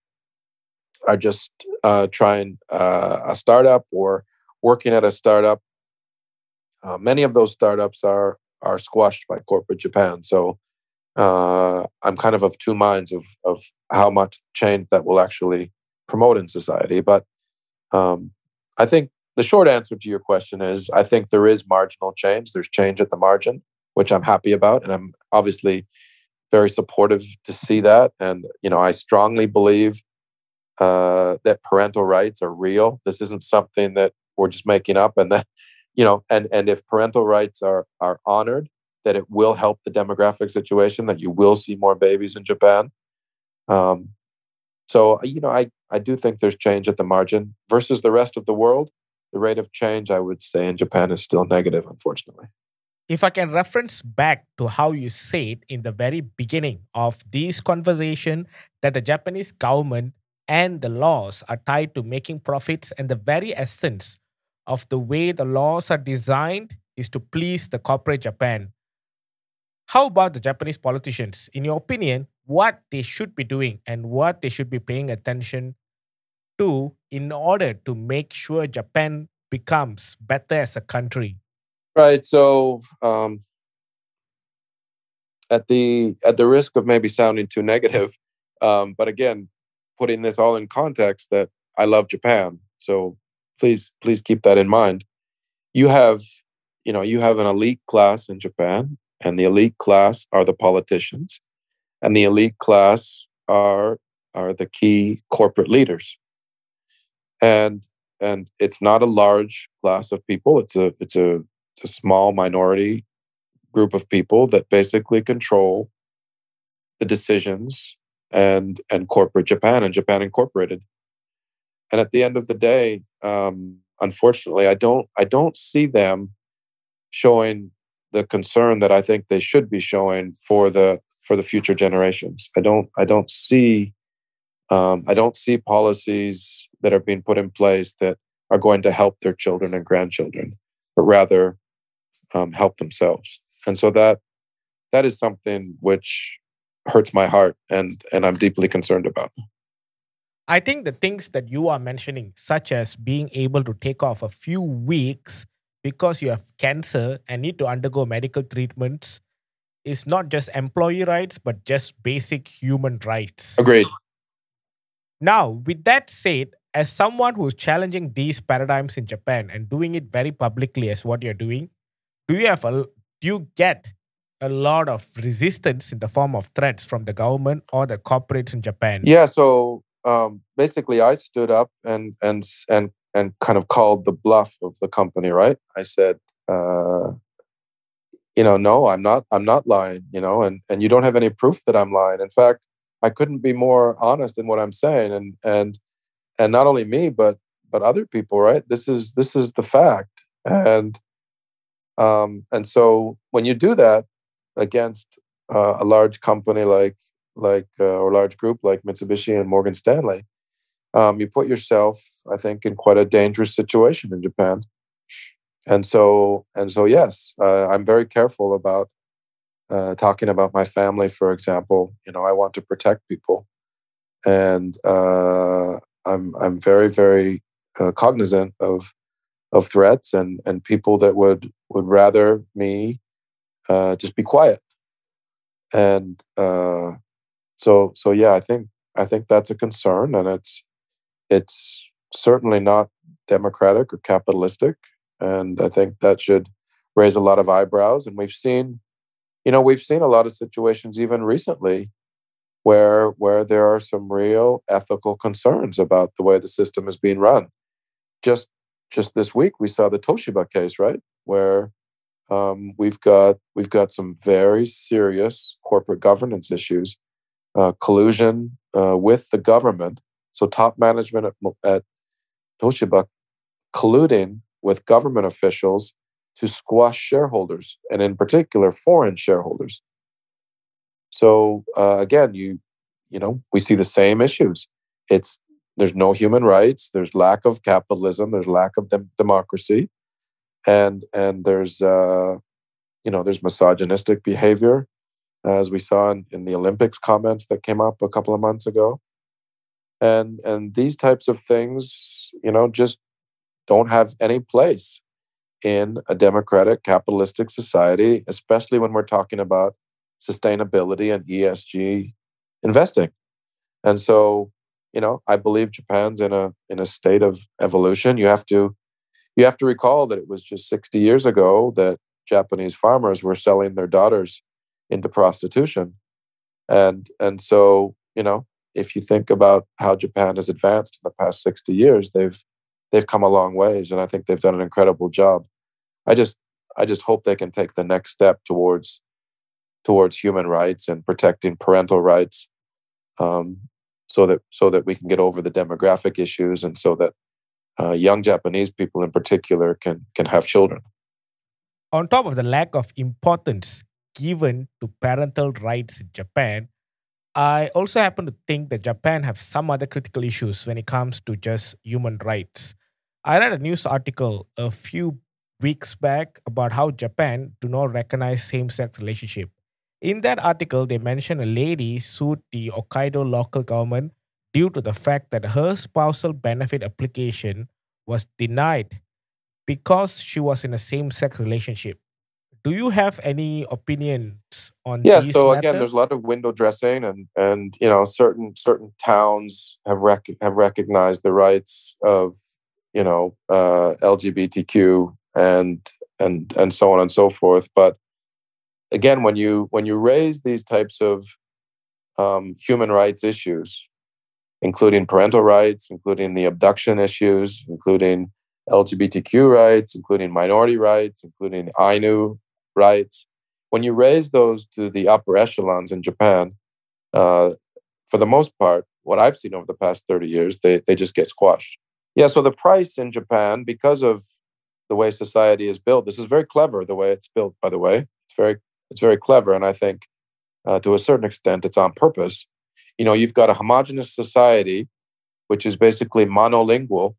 are just uh, trying uh, a startup or working at a startup. Uh, many of those startups are are squashed by corporate Japan. So uh, I'm kind of of two minds of of how much change that will actually promote in society. But um, I think the short answer to your question is I think there is marginal change. There's change at the margin, which I'm happy about, and I'm obviously very supportive to see that. And you know, I strongly believe uh, that parental rights are real. This isn't something that we're just making up, and that you know, and and if parental rights are are honored that it will help the demographic situation, that you will see more babies in Japan. Um, so, you know, I, I do think there's change at the margin versus the rest of the world. The rate of change, I would say, in Japan is still negative, unfortunately. If I can reference back to how you said in the very beginning of this conversation that the Japanese government and the laws are tied to making profits, and the very essence of the way the laws are designed is to please the corporate Japan. How about the Japanese politicians? In your opinion, what they should be doing and what they should be paying attention to in order to make sure Japan becomes better as a country? Right. So, um, at the at the risk of maybe sounding too negative, um, but again, putting this all in context, that I love Japan. So please please keep that in mind. You have you know you have an elite class in Japan and the elite class are the politicians and the elite class are are the key corporate leaders and and it's not a large class of people it's a it's a it's a small minority group of people that basically control the decisions and and corporate japan and japan incorporated and at the end of the day um, unfortunately i don't i don't see them showing the concern that I think they should be showing for the for the future generations. I don't I don't see um, I don't see policies that are being put in place that are going to help their children and grandchildren, but rather um, help themselves. And so that that is something which hurts my heart and and I'm deeply concerned about. I think the things that you are mentioning, such as being able to take off a few weeks because you have cancer and need to undergo medical treatments is not just employee rights, but just basic human rights. Agreed. Now, with that said, as someone who's challenging these paradigms in Japan and doing it very publicly as what you're doing, do you get a lot of resistance in the form of threats from the government or the corporates in Japan? Yeah, so um, basically, I stood up and and and and kind of called the bluff of the company. Right? I said, uh, you know, no, I'm not. I'm not lying. You know, and and you don't have any proof that I'm lying. In fact, I couldn't be more honest in what I'm saying. And and and not only me, but but other people. Right? This is this is the fact. And um, and so when you do that against uh, a large company like like uh, or large group like Mitsubishi and Morgan Stanley, um, you put yourself, I think, in quite a dangerous situation in Japan. And so, and so, yes, uh, I'm very careful about uh, talking about my family. For example, you know, I want to protect people, and uh, I'm I'm very very uh, cognizant of of threats and and people that would would rather me uh, just be quiet. And uh, so so yeah, I think I think that's a concern, and it's it's certainly not democratic or capitalistic. And I think that should raise a lot of eyebrows. And we've seen, you know, we've seen a lot of situations even recently where where there are some real ethical concerns about the way the system is being run. Just just this week we saw the Toshiba case, right? Where um, we've got we've got some very serious corporate governance issues, uh, collusion uh, with the government. So top management at, at Toshiba colluding with government officials to squash shareholders, and in particular foreign shareholders. So uh, again, you you know we see the same issues. It's there's no human rights. There's lack of capitalism. There's lack of dem- democracy, and and there's uh, you know there's misogynistic behavior, as we saw in, in the Olympics comments that came up a couple of months ago, and and these types of things, you know, just don't have any place in a democratic capitalistic society, especially when we're talking about sustainability and ESG investing. And so, you know, I believe Japan's in a in a state of evolution. You have to you have to recall that it was just 60 years ago that Japanese farmers were selling their daughters into prostitution. And and so, you know, if you think about how Japan has advanced in the past 60 years, they've they've come a long ways and I think they've done an incredible job. I just I just hope they can take the next step towards towards human rights and protecting parental rights um, so that so that we can get over the demographic issues and so that uh, young Japanese people in particular can can have children. On top of the lack of importance given to parental rights in Japan, I also happen to think that Japan have some other critical issues when it comes to just human rights. I read a news article a few weeks back about how Japan do not recognize same-sex relationship. In that article, they mentioned a lady sued the Hokkaido local government due to the fact that her spousal benefit application was denied because she was in a same-sex relationship. Do you have any opinions on this? Yeah. So again, there's a lot of window dressing, and and you know certain certain towns have rec- have recognized the rights of you know uh, LGBTQ and and and so on and so forth. But again, when you when you raise these types of um, human rights issues, including parental rights, including the abduction issues, including LGBTQ rights, including minority rights, including Ainu rights. When you raise those to the upper echelons in Japan, uh, for the most part, what I've seen over the past 30 years, they, they just get squashed. Yeah, so the price in Japan, because of the way society is built, this is very clever the way it's built, by the way. It's very it's very clever. And I think uh, to a certain extent, it's on purpose. You know, you've got a homogenous society, which is basically monolingual.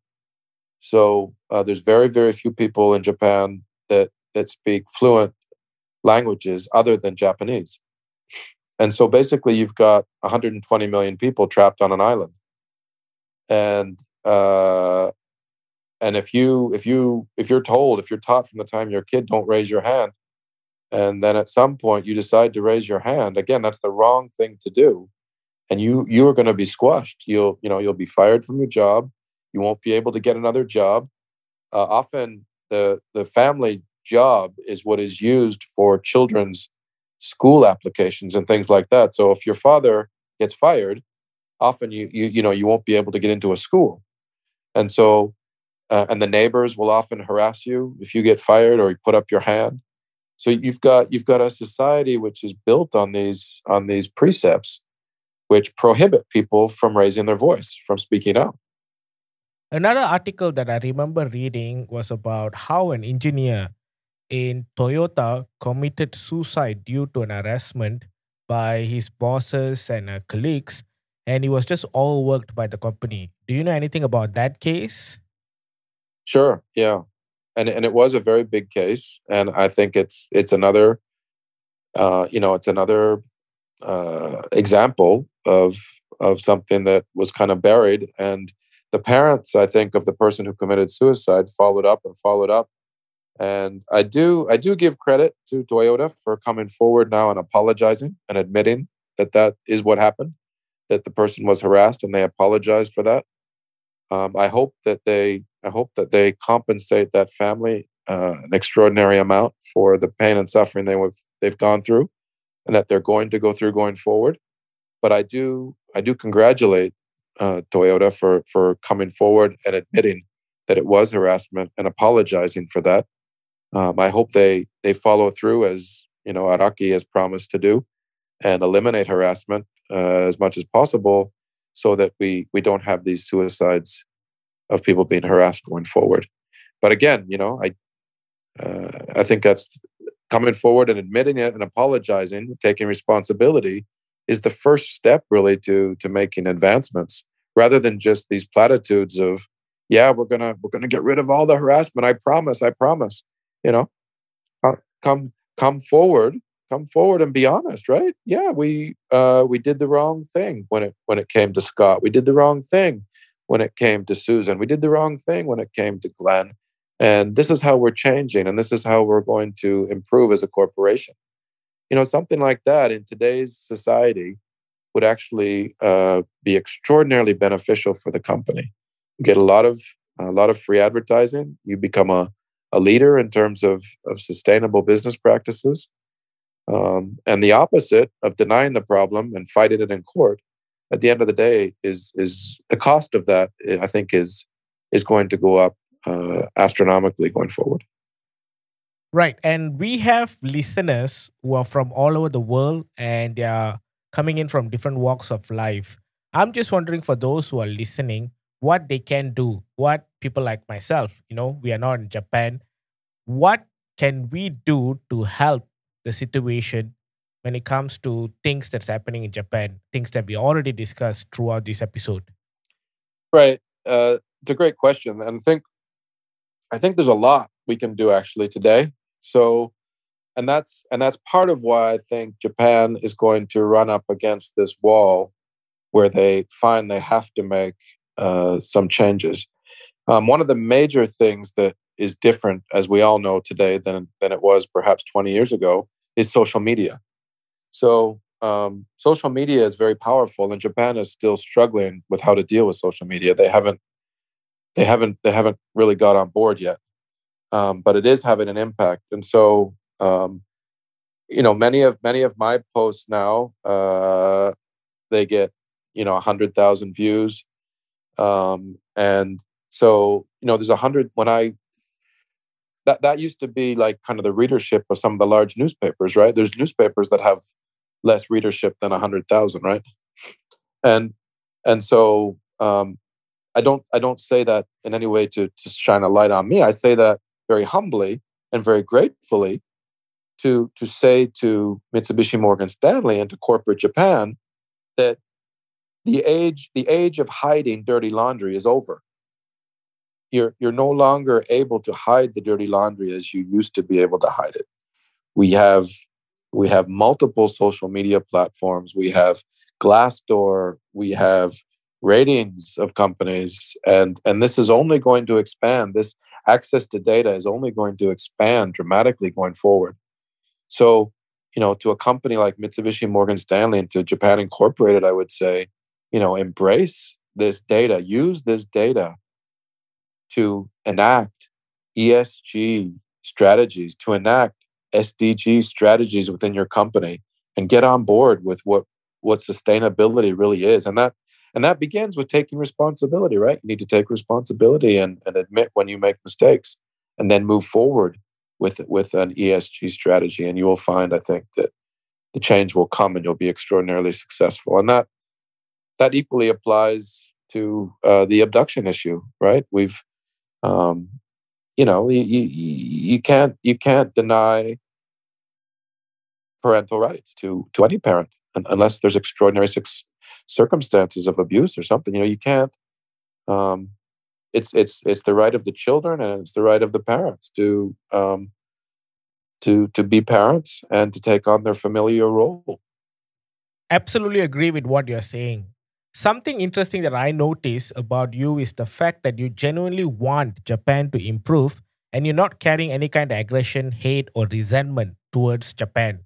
So uh, there's very, very few people in Japan that that speak fluent languages other than Japanese. And so basically, you've got 120 million people trapped on an island. And uh, and if you if you if you're told if you're taught from the time you're a kid, don't raise your hand, and then at some point you decide to raise your hand again, that's the wrong thing to do, and you you are going to be squashed. You'll you know you'll be fired from your job. You won't be able to get another job. Uh, often the the family job is what is used for children's school applications and things like that. So if your father gets fired, often you you you know you won't be able to get into a school, and so uh, and the neighbors will often harass you if you get fired or you put up your hand. So you've got you've got a society which is built on these on these precepts, which prohibit people from raising their voice, from speaking out. Another article that I remember reading was about how an engineer in Toyota committed suicide due to an harassment by his bosses and uh, colleagues, and he was just overworked by the company. Do you know anything about that case? Sure, yeah, and and it was a very big case, and I think it's it's another, uh, you know, it's another uh, example of of something that was kind of buried, and the parents, I think, of the person who committed suicide followed up and followed up, and I do I do give credit to Toyota for coming forward now and apologizing and admitting that that is what happened, that the person was harassed, and they apologized for that. Um, I hope that they I hope that they compensate that family uh, an extraordinary amount for the pain and suffering they have they've gone through, and that they're going to go through going forward. But I do I do congratulate uh, Toyota for for coming forward and admitting that it was harassment and apologizing for that. Um, I hope they they follow through as you know Araki has promised to do, and eliminate harassment uh, as much as possible, so that we we don't have these suicides of people being harassed going forward. But again, you know, I uh, I think that's coming forward and admitting it and apologizing, taking responsibility is the first step really to to making advancements rather than just these platitudes of yeah we're gonna we're gonna get rid of all the harassment. I promise i promise. You know uh, come come forward come forward and be honest right? Yeah we uh we did the wrong thing when it when it came to scott. We did the wrong thing when it came to susan. We did the wrong thing when it came to Glen. And this is how we're changing and this is how we're going to improve as a corporation. You know something like that in today's society would actually uh, be extraordinarily beneficial for the company. You get a lot of a lot of free advertising. You become a, a leader in terms of, of sustainable business practices. Um, and the opposite of denying the problem and fighting it in court at the end of the day is is the cost of that i think is is going to go up uh, astronomically going forward Right. And we have listeners who are from all over the world and they are coming in from different walks of life. I'm just wondering for those who are listening, what they can do, what people like myself, you know, we are not in Japan, what can we do to help the situation when it comes to things that's happening in Japan, things that we already discussed throughout this episode? right. Uh, it's a great question and i think i think there's a lot we can do actually today. So and that's and that's part of why i think japan is going to run up against this wall where they find they have to make uh, some changes. Um, one of the major things that is different as we all know today than than it was perhaps 20 years ago is social media so um, social media is very powerful and japan is still struggling with how to deal with social media they haven't they haven't they haven't really got on board yet um, but it is having an impact. And so, um, you know, many of many of my posts now, uh, they get you know a hundred thousand views, um, and so you know, there's a hundred when I that that used to be like kind of the readership of some of the large newspapers, right? There's newspapers that have less readership than a hundred thousand, right? And and so um, I don't I don't say that in any way to to shine a light on me. I say that very humbly and very gratefully to to say to Mitsubishi Morgan Stanley and to corporate Japan that the age the age of hiding dirty laundry is over. You're you're no longer able to hide the dirty laundry as you used to be able to hide it. We have we have multiple social media platforms. We have Glassdoor. We have ratings of companies, and and this is only going to expand. This access to data is only going to expand dramatically going forward. So, you know, to a company like Mitsubishi Morgan Stanley and to Japan Incorporated, I would say, you know, embrace this data, use this data to enact ESG strategies, to enact SDG strategies within your company and get on board with what what sustainability really is. And that and that begins with taking responsibility, right? You need to take responsibility and, and admit when you make mistakes and then move forward with with an ESG strategy. And you will find, I think, that the change will come and you'll be extraordinarily successful. And that that equally applies to uh, the abduction issue, right? We've um, you know, you, you, you can't you can't deny parental rights to to any parent unless there's extraordinary circumstances of abuse or something. You know, you can't. Um, it's it's it's the right of the children and it's the right of the parents to um, to to be parents and to take on their familiar role. Absolutely agree with what you're saying. Something interesting that I notice about you is the fact that you genuinely want Japan to improve and you're not carrying any kind of aggression, hate, or resentment towards Japan.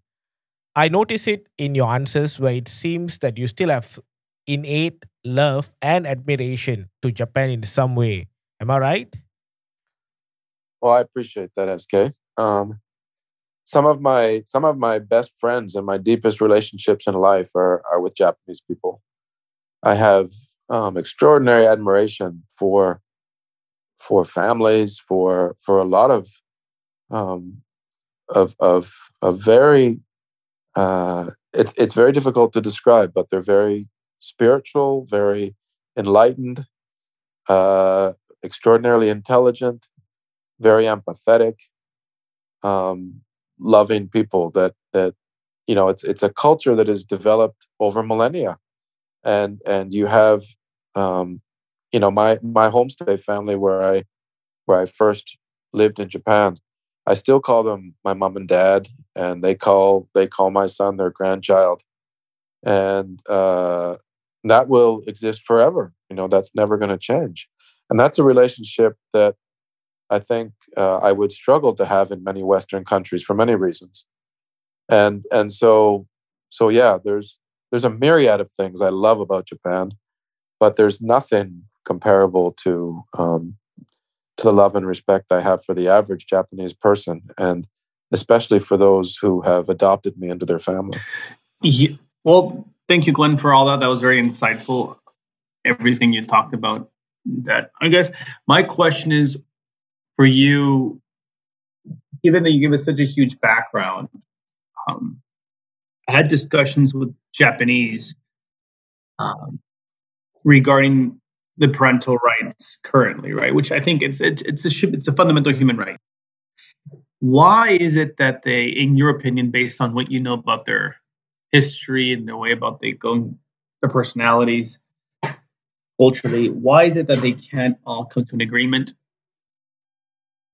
I notice it in your answers where it seems that you still have innate love and admiration to Japan in some way. Am I right? Well, I appreciate that, SK. Um, some of my some of my best friends and my deepest relationships in life are are with Japanese people. I have um, extraordinary admiration for for families, for for a lot of um, of of of very uh, it's it's very difficult to describe, but they're very spiritual, very enlightened, uh, extraordinarily intelligent, very empathetic, um, loving people. That that you know, it's it's a culture that is developed over millennia, and and you have, um, you know, my my homestay family where I where I first lived in Japan. I still call them my mom and dad, and they call they call my son their grandchild, and uh, that will exist forever. You know, that's never going to change, and that's a relationship that I think uh, I would struggle to have in many Western countries for many reasons, and and so so yeah, there's there's a myriad of things I love about Japan, but there's nothing comparable to um, to the love and respect I have for the average Japanese person, and especially for those who have adopted me into their family. Yeah. Well, thank you, Glen, for all that. That was very insightful. Everything you talked about. That I guess my question is for you, given that you give us such a huge background. Um, I had discussions with Japanese um, regarding the parental rights currently, right? Which I think it's it, it's a it's a fundamental human right. Why is it that they, in your opinion, based on what you know about their history and the way about they go, their personalities, culturally, why is it that they can't all come to an agreement?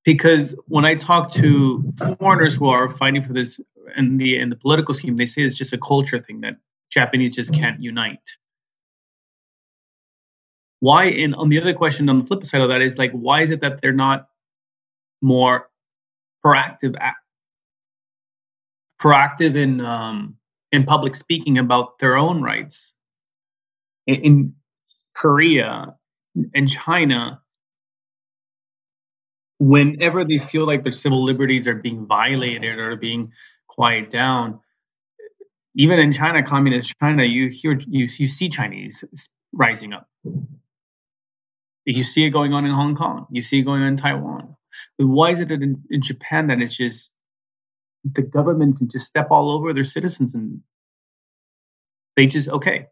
Because when I talk to foreigners who are fighting for this in the in the political scheme, they say it's just a culture thing that Japanese just can't unite why and on the other question on the flip side of that is like why is it that they're not more proactive proactive in um, in public speaking about their own rights in, in korea and china whenever they feel like their civil liberties are being violated or being quiet down? Even in china communist china you hear you, you see chinese rising up you see it going on in Hong Kong. You see it going on in Taiwan. But why is it in, in Japan that it's just the government can just step all over their citizens and they just okay,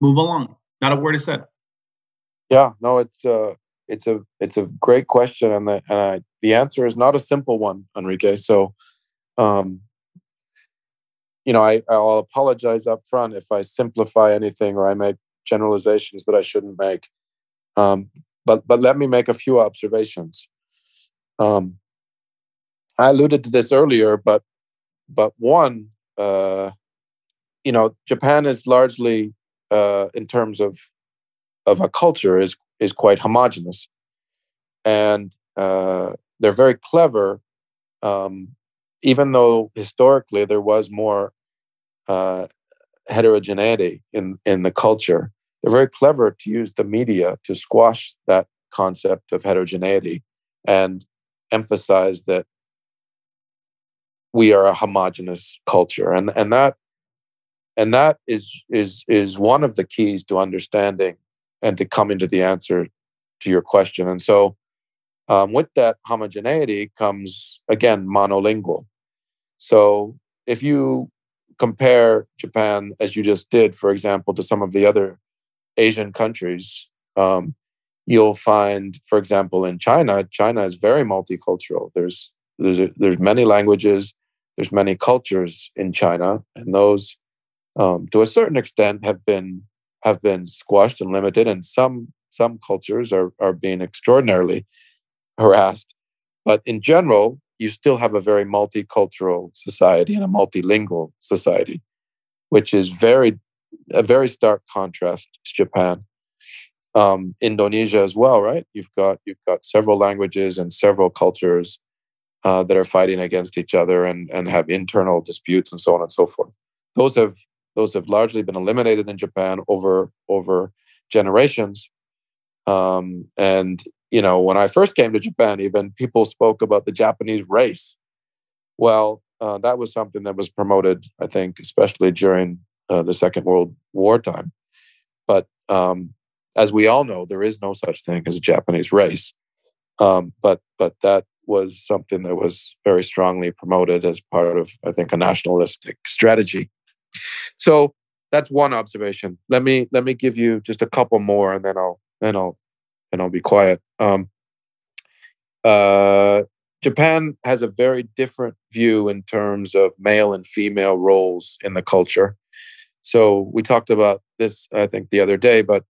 move along. Not a word is said. Yeah, no, it's uh it's a it's a great question, and the and I, the answer is not a simple one, Enrique. So, um, you know, I I'll apologize up front if I simplify anything or I make generalizations that I shouldn't make. Um, but but let me make a few observations. Um, I alluded to this earlier, but but one, uh, you know, Japan is largely uh, in terms of of a culture is is quite homogenous, and uh, they're very clever. Um, even though historically there was more uh, heterogeneity in in the culture, they're very clever to use the media to squash that concept of heterogeneity and emphasize that we are a homogenous culture. And and that and that is is is one of the keys to understanding and to coming to the answer to your question. And so um, with that homogeneity comes again monolingual. So if you compare japan as you just did for example to some of the other Asian countries, um, you'll find, for example, in China, China is very multicultural. There's there's there's many languages, there's many cultures in China, and those, um, to a certain extent, have been have been squashed and limited, and some some cultures are are being extraordinarily harassed. But in general, you still have a very multicultural society and a multilingual society, which is very a very stark contrast to Japan. Um, Indonesia as well, right? You've got you've got several languages and several cultures uh, that are fighting against each other and and have internal disputes and so on and so forth. Those have those have largely been eliminated in Japan over over generations. Um, and you know, when I first came to Japan, even people spoke about the Japanese race. Well, uh, that was something that was promoted, I think, especially during uh, the Second World War time. But um, as we all know, there is no such thing as a Japanese race. Um, but but that was something that was very strongly promoted as part of I think a nationalistic strategy. So that's one observation. Let me let me give you just a couple more, and then I'll then I'll and I'll be quiet. Um, uh, Japan has a very different view in terms of male and female roles in the culture. So we talked about this, I think, the other day, but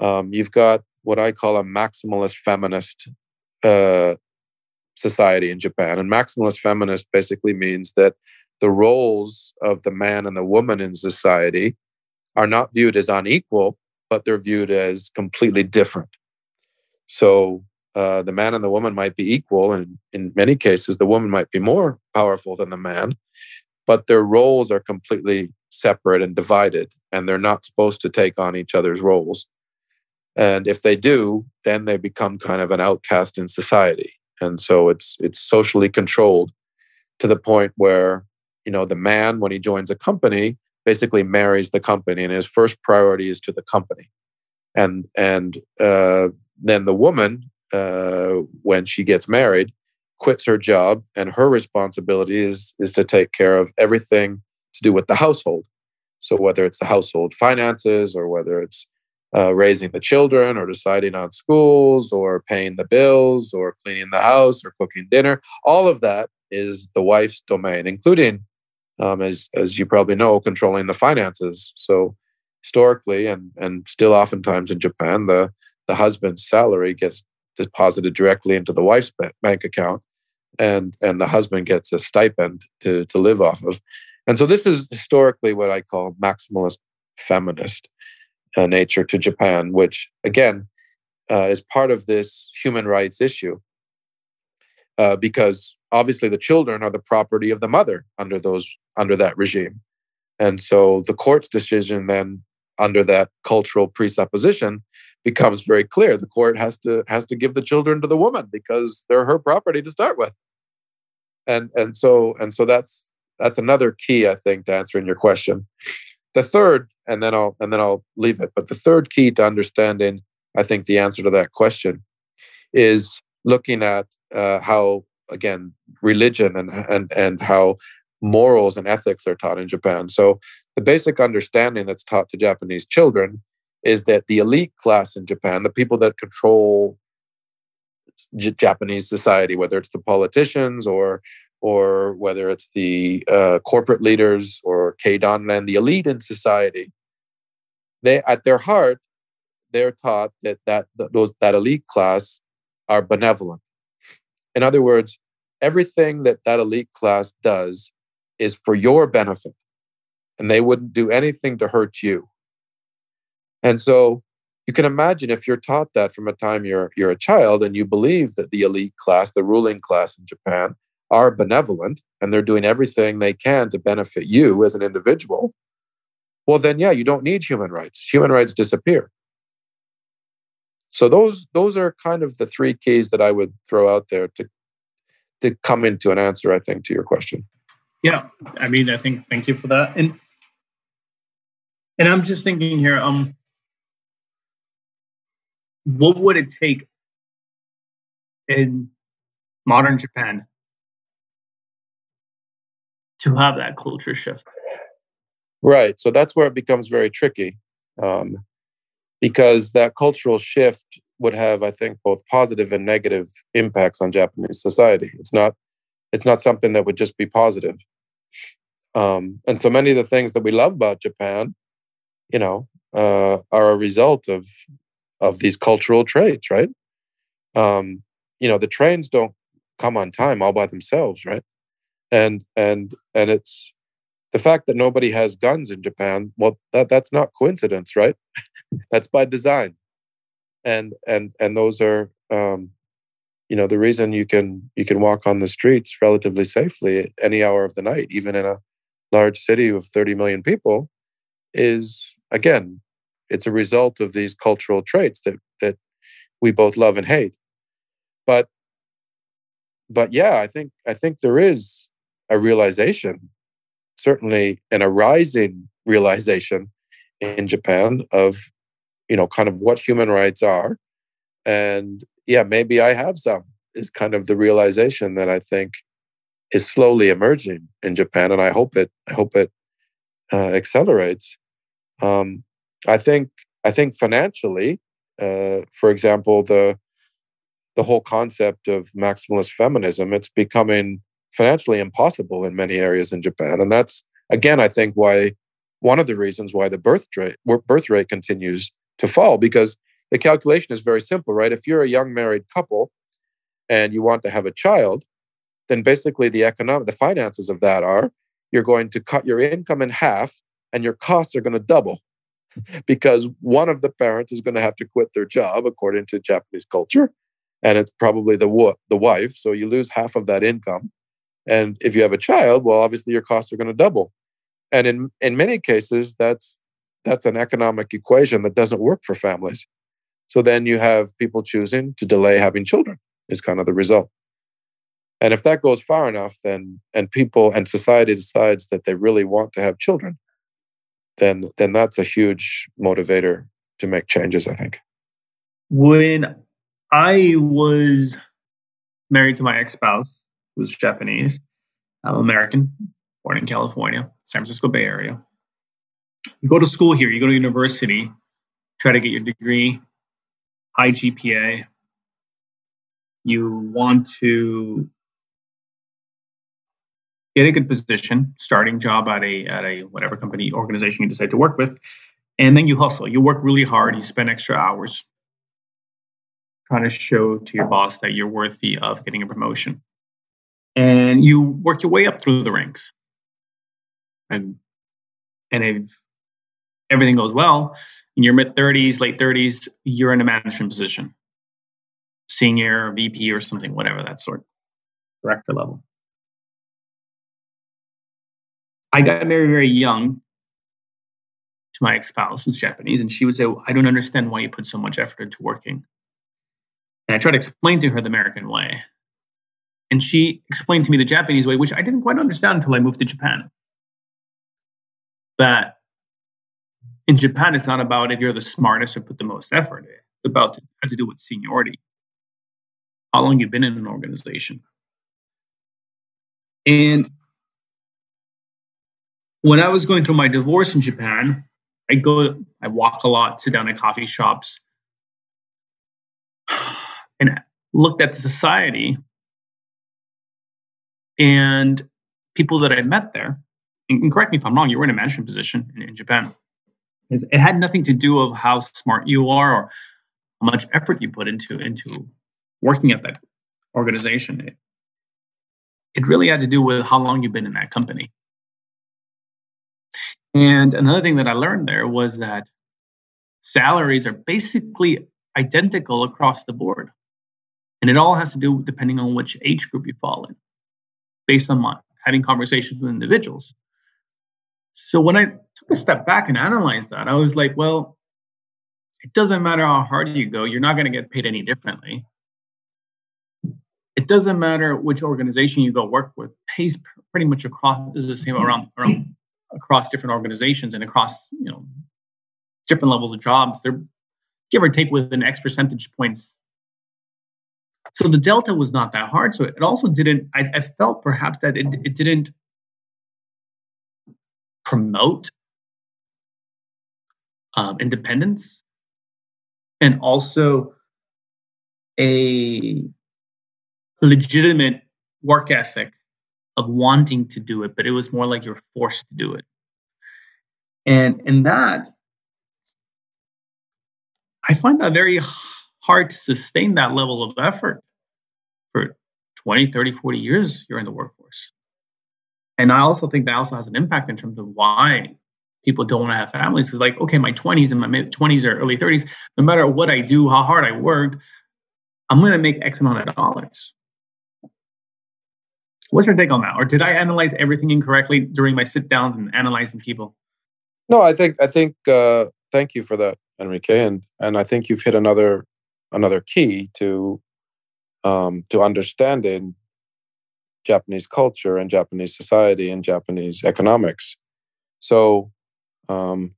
um, you've got what I call a maximalist feminist uh, society in Japan. And maximalist feminist basically means that the roles of the man and the woman in society are not viewed as unequal, but they're viewed as completely different. So uh, the man and the woman might be equal, and in many cases, the woman might be more powerful than the man, but their roles are completely separate and divided, and they're not supposed to take on each other's roles. And if they do, then they become kind of an outcast in society. And so it's it's socially controlled to the point where you know the man when he joins a company basically marries the company and his first priority is to the company and and uh, then the woman uh, when she gets married quits her job and her responsibility is is to take care of everything to do with the household. So whether it's the household finances or whether it's uh, raising the children or deciding on schools or paying the bills or cleaning the house or cooking dinner all of that is the wife's domain including um, as as you probably know controlling the finances. So historically and and still oftentimes in japan the the husband's salary gets deposited directly into the wife's bank account and and the husband gets a stipend to to live off of and so this is historically what i call maximalist feminist uh, nature to Japan, which again uh, is part of this human rights issue. Uh, because obviously the children are the property of the mother under those under that regime, and so the court's decision then under that cultural presupposition becomes very clear. The court has to has to give the children to the woman because they're her property to start with, and and so and so that's that's another key I think to answering your question. The third, and then I'll and then I'll leave it. But the third key to understanding, I think, the answer to that question is looking at uh, how again religion and and and how morals and ethics are taught in Japan. So the basic understanding that's taught to Japanese children is that the elite class in Japan, the people that control J- Japanese society, whether it's the politicians or or whether it's the uh, corporate leaders or Keidanren, the elite in society, they at their heart, they're taught that that those that elite class are benevolent. In other words, everything that that elite class does is for your benefit, and they wouldn't do anything to hurt you. And so you can imagine if you're taught that from a time you're you're a child and you believe that the elite class, the ruling class in Japan, are benevolent and they're doing everything they can to benefit you as an individual, well, then, yeah, you don't need human rights. Human rights disappear. So those those are kind of the three keys that I would throw out there to to come into an answer, I think, to your question. Yeah, I mean, I think thank you for that. And and I'm just thinking here, um, what would it take in modern Japan to have that culture shift. Right. So that's where it becomes very tricky um, because that cultural shift would have, I think, both positive and negative impacts on Japanese society. It's not, it's not something that would just be positive. Um, and so many of the things that we love about Japan, you know, uh, are a result of of these cultural traits, right? Um, you know, the trains don't come on time all by themselves, right? And and and it's the fact that nobody has guns in Japan. Well, that that's not coincidence, right? that's by design, and and and those are um, you know the reason you can you can walk on the streets relatively safely at any hour of the night, even in a large city of 30 million people, is again it's a result of these cultural traits that that we both love and hate. But but yeah, I think I think there is a realization, certainly an arising realization in Japan of, you know, kind of what human rights are. And yeah, maybe I have some, is kind of the realization that I think is slowly emerging in Japan, and I hope it I hope it uh, accelerates. Um, I think I think financially, uh, for example, the the whole concept of maximalist feminism it's becoming financially impossible in many areas in Japan, and that's again I think why one of the reasons why the birth rate birth rate continues to fall because the calculation is very simple, right? If you're a young married couple and you want to have a child, then basically the economic the finances of that are you're going to cut your income in half and your costs are going to double because one of the parents is going to have to quit their job according to Japanese culture and it's probably the the wife so you lose half of that income and if you have a child well obviously your costs are going to double. And in in many cases that's that's an economic equation that doesn't work for families. So then you have people choosing to delay having children is kind of the result. And if that goes far enough then and people and society decides that they really want to have children then then that's a huge motivator to make changes i think. When i was married to my ex-spouse who was japanese i'm american born in california san francisco bay area you go to school here you go to university try to get your degree high gpa you want to get a good position, starting job at a at a whatever company organization you decide to work with, and then you hustle. You work really hard. You spend extra hours trying to show to your boss that you're worthy of getting a promotion, and you work your way up through the ranks. And and if everything goes well in your mid 30s, late 30s, you're in a management position, senior, VP, or something, whatever that sort, director level I got married very young to my ex spouse, who's Japanese, and she would say, I don't understand why you put so much effort into working. And I tried to explain to her the American way. And she explained to me the Japanese way, which I didn't quite understand until I moved to Japan. That in Japan, it's not about if you're the smartest or put the most effort. It's about to, has to do with seniority, how long you've been in an organization. And when I was going through my divorce in Japan, I go, I walk a lot, sit down at coffee shops, and looked at society and people that I met there. And correct me if I'm wrong, you were in a management position in, in Japan. It had nothing to do of how smart you are or how much effort you put into into working at that organization. It, it really had to do with how long you've been in that company. And another thing that I learned there was that salaries are basically identical across the board. And it all has to do depending on which age group you fall in, based on my, having conversations with individuals. So when I took a step back and analyzed that, I was like, well, it doesn't matter how hard you go, you're not going to get paid any differently. It doesn't matter which organization you go work with, pays pretty much across is the same around around across different organizations and across you know different levels of jobs they're give or take within x percentage points so the delta was not that hard so it also didn't i, I felt perhaps that it, it didn't promote um, independence and also a legitimate work ethic of wanting to do it, but it was more like you're forced to do it. And in that, I find that very hard to sustain that level of effort for 20, 30, 40 years you're in the workforce. And I also think that also has an impact in terms of why people don't want to have families. Because, like, okay, my 20s and my mid 20s or early 30s, no matter what I do, how hard I work, I'm going to make X amount of dollars. What's your take on that? Or did I analyze everything incorrectly during my sit downs and analyzing people? No, I think I think uh, thank you for that, Enrique, and and I think you've hit another another key to um, to understanding Japanese culture and Japanese society and Japanese economics. So, um,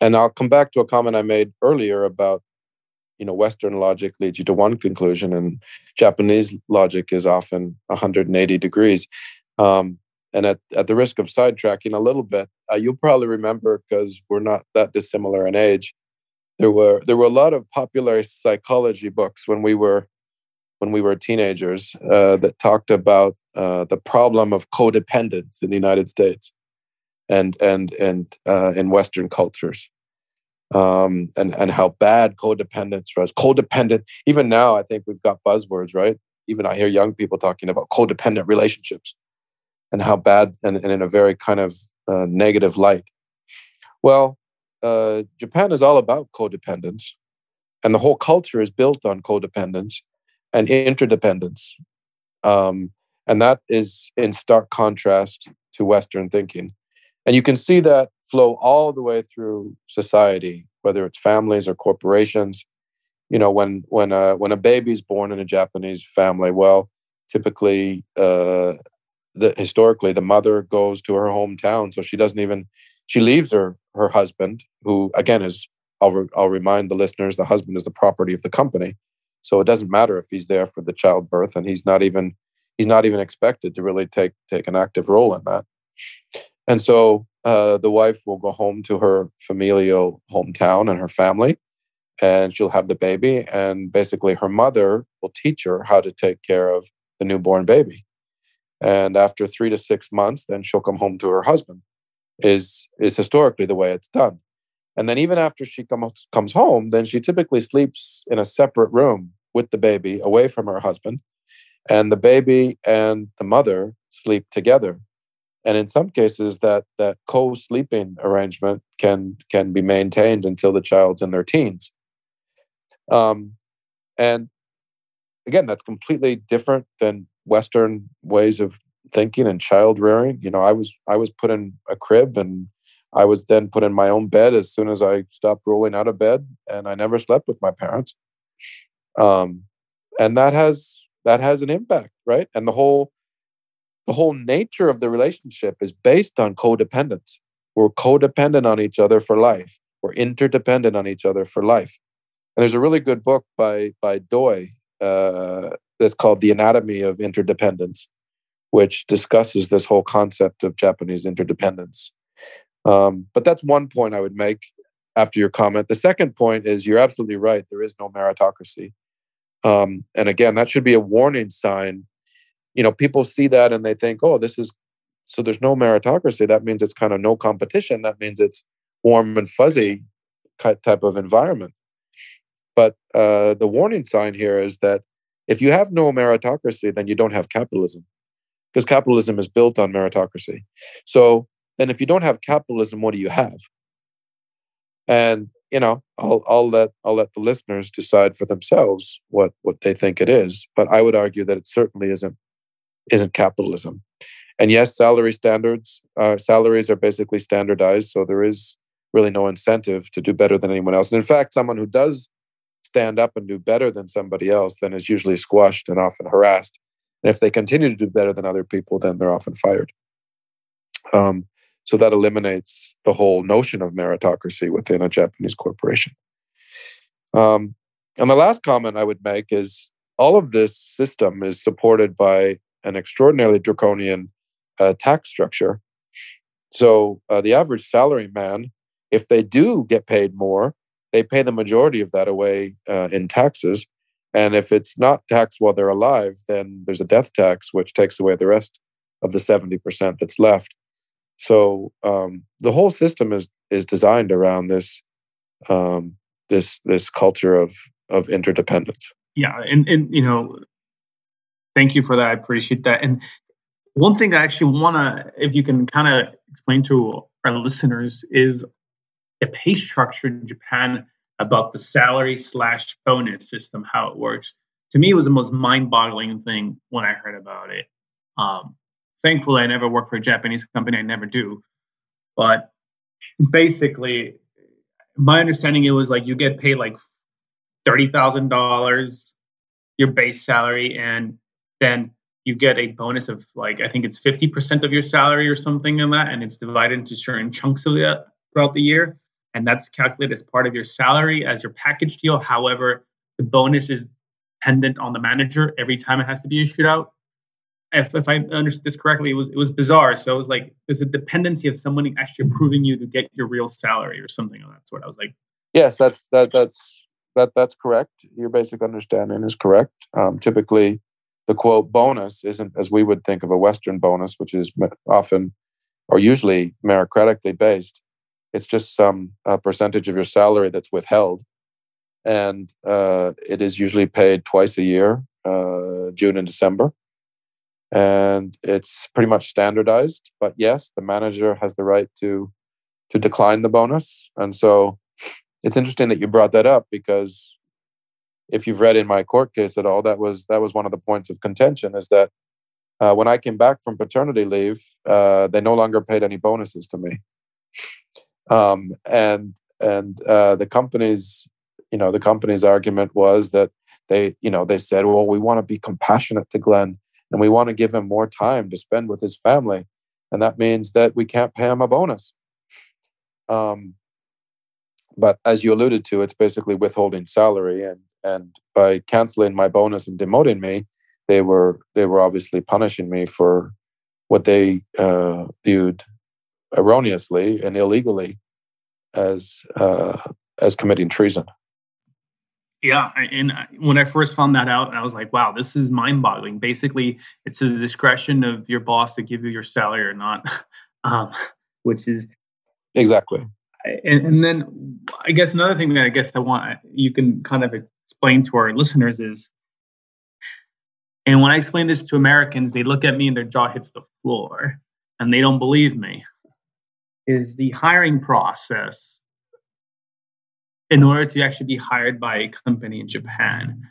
and I'll come back to a comment I made earlier about you know Western logic leads you to one conclusion, and Japanese logic is often 180 degrees. Um, and at, at the risk of sidetracking a little bit, uh, you'll probably remember because we're not that dissimilar in age. There were there were a lot of popular psychology books when we were when we were teenagers uh, that talked about uh, the problem of codependence in the United States and and and uh, in Western cultures, um, and and how bad codependence was. Codependent. Even now, I think we've got buzzwords, right? Even I hear young people talking about codependent relationships and how bad and, and in a very kind of uh, negative light. Well, uh, Japan is all about codependence, and the whole culture is built on codependence and interdependence. Um, and that is in stark contrast to Western thinking. And you can see that flow all the way through society, whether it's families or corporations. You know, when when a when a baby's born in a Japanese family, well, typically uh, the historically the mother goes to her hometown so she doesn't even she leaves her her husband who again is I'll, re, I'll remind the listeners the husband is the property of the company. So it doesn't matter if he's there for the childbirth and he's not even he's not even expected to really take take an active role in that. And so uh, the wife will go home to her familial hometown and her family and she'll have the baby and basically her mother will teach her how to take care of the newborn baby. And after three to six months then she'll come home to her husband is is historically the way it's done. And then even after she comes comes home then she typically sleeps in a separate room with the baby away from her husband and the baby and the mother sleep together. And in some cases that that co-sleeping arrangement can can be maintained until the child's in their teens. Um, and again that's completely different than Western ways of thinking and child rearing. You know, I was I was put in a crib and I was then put in my own bed as soon as I stopped rolling out of bed, and I never slept with my parents. Um, and that has that has an impact, right? And the whole the whole nature of the relationship is based on codependence. We're codependent on each other for life. We're interdependent on each other for life. And there's a really good book by by Doi uh, that's called The Anatomy of Interdependence, which discusses this whole concept of Japanese interdependence. Um, but that's one point I would make after your comment. The second point is you're absolutely right. There is no meritocracy. Um, and again, that should be a warning sign. You know, people see that and they think, oh, this is so there's no meritocracy. That means it's kind of no competition. That means it's warm and fuzzy type of environment. But uh, the warning sign here is that if you have no meritocracy, then you don't have capitalism because capitalism is built on meritocracy. So then if you don't have capitalism, what do you have? And you know, I'll I'll let I'll let the listeners decide for themselves what what they think it is. But I would argue that it certainly isn't isn't capitalism. And yes, salary standards, uh, salaries are basically standardized, so there is really no incentive to do better than anyone else. And in fact, someone who does stand up and do better than somebody else, then is usually squashed and often harassed. And if they continue to do better than other people, then they're often fired. Um, so that eliminates the whole notion of meritocracy within a Japanese corporation. Um, and the last comment I would make is all of this system is supported by an extraordinarily draconian uh, tax structure. So uh, the average salary man, if they do get paid more, they pay the majority of that away uh, in taxes. And if it's not taxed while they're alive, then there's a death tax, which takes away the rest of the 70% that's left. So um, the whole system is is designed around this um, this this culture of of interdependence. Yeah, and and you know, thank you for that. I appreciate that. And one thing I actually want to, if you can kind of explain to our listeners, is the pay structure in Japan about the salary slash bonus system, how it works. To me, it was the most mind-boggling thing when I heard about it. Um, thankfully, I never worked for a Japanese company. I never do. But basically, my understanding it was like you get paid like thirty thousand dollars, your base salary, and then you get a bonus of like I think it's fifty percent of your salary or something in that, and it's divided into certain chunks of that throughout the year and that's calculated as part of your salary as your package deal. However, the bonus is dependent on the manager every time it has to be issued out. If, if I understood this correctly, it was it was bizarre. So it was like there's a dependency of someone actually approving you to get your real salary or something of that sort. I was like, Yes, that's that that's that that's correct. Your basic understanding is correct. Um, typically, the quote bonus isn't as we would think of a Western bonus, which is often or usually meritocratically based. It's just some uh, percentage of your salary that's withheld, and uh, it is usually paid twice a year, uh, June and December. And it's pretty much standardized. But yes, the manager has the right to to decline the bonus, and so it's interesting that you brought that up because if you've read in my court case at all, that was that was one of the points of contention is that uh, when I came back from paternity leave, uh, they no longer paid any bonuses to me, um, and and uh, the company's you know the company's argument was that they you know they said well we want to be compassionate to Glen and we want to give him more time to spend with his family, and that means that we can't pay him a bonus. Um, but as you alluded to, it's basically withholding salary, and and by canceling my bonus and demoting me, they were they were obviously punishing me for what they uh, viewed erroneously and illegally as uh, as committing treason. Yeah, and when I first found that out, I was like, "Wow, this is mind-boggling." Basically, it's the discretion of your boss to give you your salary or not, um, which is Exactly. and, and then I guess another thing that I guess I want you can kind of explain to our listeners is, and when I explain this to Americans, they look at me and their jaw hits the floor, and they don't believe me. Is the hiring process in order to actually be hired by a company in Japan?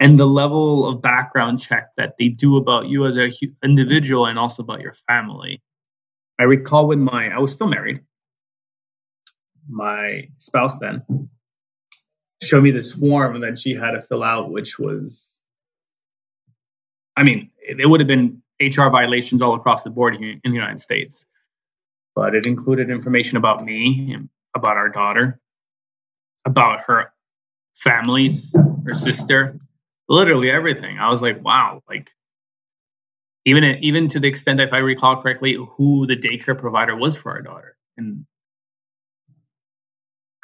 And the level of background check that they do about you as an individual and also about your family. I recall when my I was still married my spouse then showed me this form that she had to fill out, which was, I mean, it, would have been HR violations all across the board in the United States, but it included information about me, about our daughter, about her families, her sister, literally everything. I was like, wow, like. Even even to the extent, if I recall correctly, who the daycare provider was for our daughter, and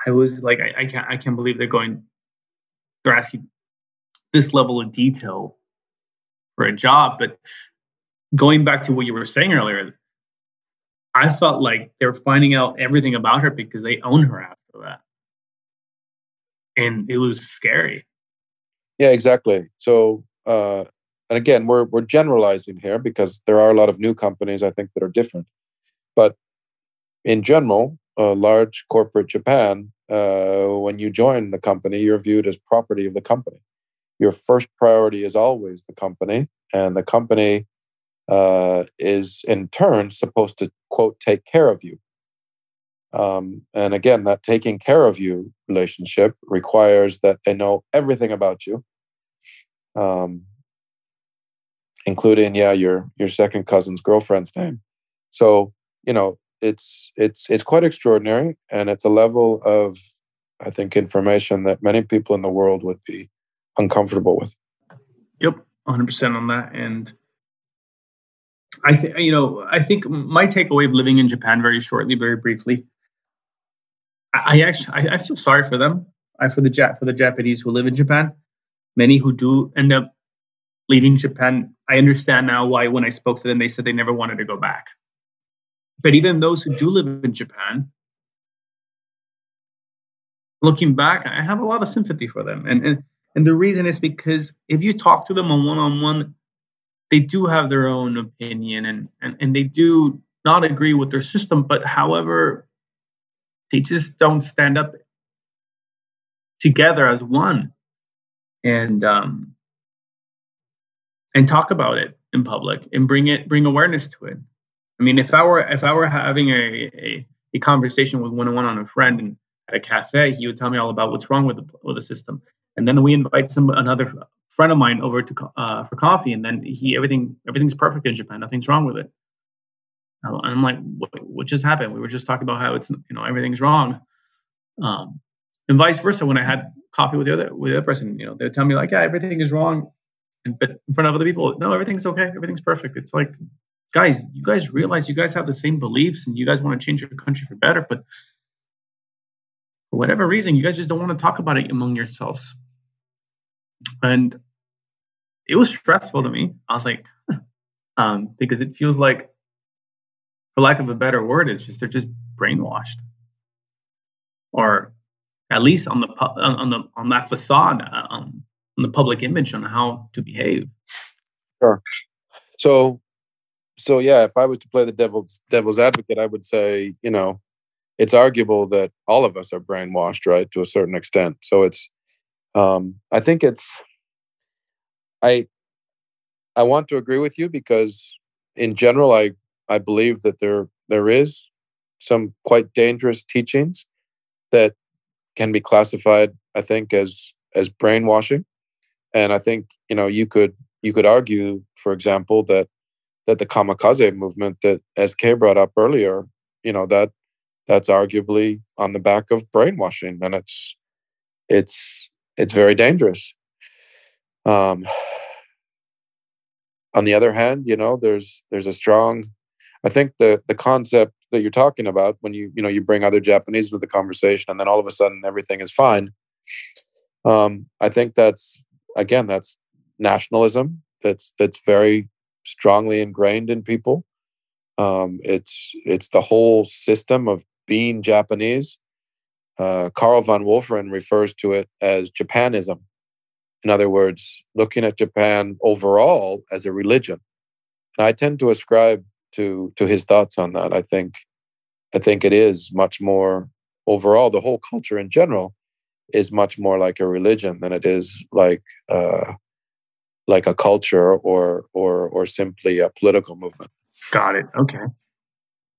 I was like, I, I can't, I can't believe they're going, they're asking this level of detail for a job. But going back to what you were saying earlier, I felt like they were finding out everything about her because they own her after that, and it was scary. Yeah, exactly. So, uh, and again, we're we're generalizing here because there are a lot of new companies I think that are different, but in general, uh, large corporate Japan, uh, when you join the company, you're viewed as property of the company. Your first priority is always the company, and the company uh, is in turn supposed to quote take care of you. Um, and again, that taking care of you relationship requires that they know everything about you, um, including yeah your your second cousin's girlfriend's name. So you know it's it's it's quite extraordinary, and it's a level of I think information that many people in the world would be uncomfortable with. Yep, 100% on that. And I think you know, I think my takeaway of living in Japan very shortly, very briefly, I, I actually I, I feel sorry for them. I for the for the Japanese who live in Japan. Many who do end up leaving Japan. I understand now why when I spoke to them, they said they never wanted to go back. But even those who do live in Japan, looking back, I have a lot of sympathy for them. And and, and the reason is because if you talk to them on one on one, they do have their own opinion and, and, and they do not agree with their system, but however, they just don't stand up together as one and um and talk about it in public and bring it bring awareness to it. I mean, if I were if I were having a a, a conversation with one on one on a friend and at a cafe, he would tell me all about what's wrong with the with the system, and then we invite some another friend of mine over to uh, for coffee, and then he everything everything's perfect in Japan, nothing's wrong with it. And I'm like, what, what just happened? We were just talking about how it's you know everything's wrong, um, and vice versa. When I had coffee with the other with the other person, you know, they tell me like, yeah, everything is wrong, and, but in front of other people, no, everything's okay, everything's perfect. It's like, guys, you guys realize you guys have the same beliefs and you guys want to change your country for better, but for whatever reason, you guys just don't want to talk about it among yourselves. And it was stressful to me. I was like, um, because it feels like, for lack of a better word, it's just they're just brainwashed, or at least on the on on the on that facade, uh, um, on the public image on how to behave. Sure. So, so yeah, if I was to play the devil's devil's advocate, I would say, you know, it's arguable that all of us are brainwashed, right, to a certain extent. So it's, um, I think it's, I, I want to agree with you because, in general, I I believe that there there is some quite dangerous teachings that can be classified, I think, as as brainwashing, and I think you know you could you could argue, for example, that that the kamikaze movement that SK brought up earlier, you know that that's arguably on the back of brainwashing, and it's it's it's very dangerous. Um, on the other hand, you know, there's there's a strong, I think the the concept that you're talking about when you you know you bring other Japanese with the conversation, and then all of a sudden everything is fine. Um, I think that's again that's nationalism that's that's very strongly ingrained in people. Um, it's it's the whole system of being Japanese. Uh, van Wolferen refers to it as Japanism. In other words, looking at Japan overall as a religion. And I tend to ascribe to to his thoughts on that. I think I think it is much more overall. The whole culture in general is much more like a religion than it is like uh, like a culture or or or simply a political movement. Got it. Okay.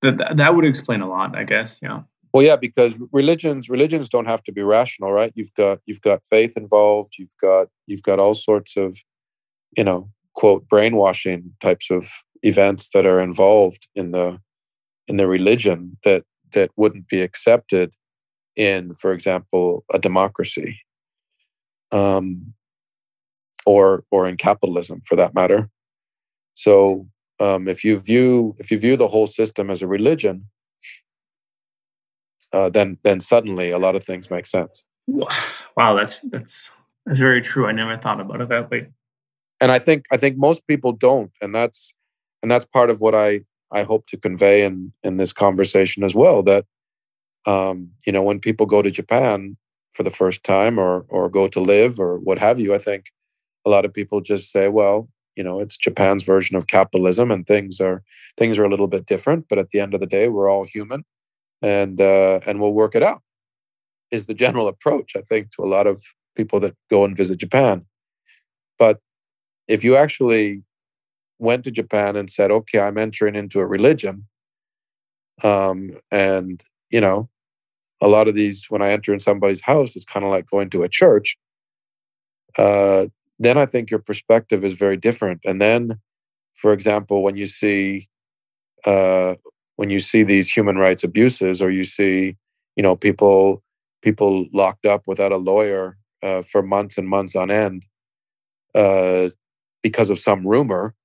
That, that would explain a lot, I guess. Yeah. Well, yeah, because religions religions don't have to be rational, right? You've got you've got faith involved. You've got you've got all sorts of, you know, quote brainwashing types of events that are involved in the in the religion that that wouldn't be accepted in, for example, a democracy, um, or or in capitalism, for that matter. So, um, if you view if you view the whole system as a religion, uh, then then suddenly a lot of things make sense. Wow, that's that's that's very true. I never thought about it that way. And I think I think most people don't, and that's and that's part of what I I hope to convey in in this conversation as well. That um, you know when people go to Japan for the first time or or go to live or what have you, I think a lot of people just say, well, you know, it's Japan's version of capitalism, and things are things are a little bit different. But at the end of the day, we're all human, and uh, and we'll work it out. Is the general approach I think to a lot of people that go and visit Japan. But if you actually went to Japan and said, "Okay, I'm entering into a religion," um, and you know, a lot of these when I enter in somebody's house, it's kind of like going to a church. Uh, then I think your perspective is very different. And then, for example, when you see uh, when you see these human rights abuses, or you see, you know, people people locked up without a lawyer uh, for months and months on end uh, because of some rumor,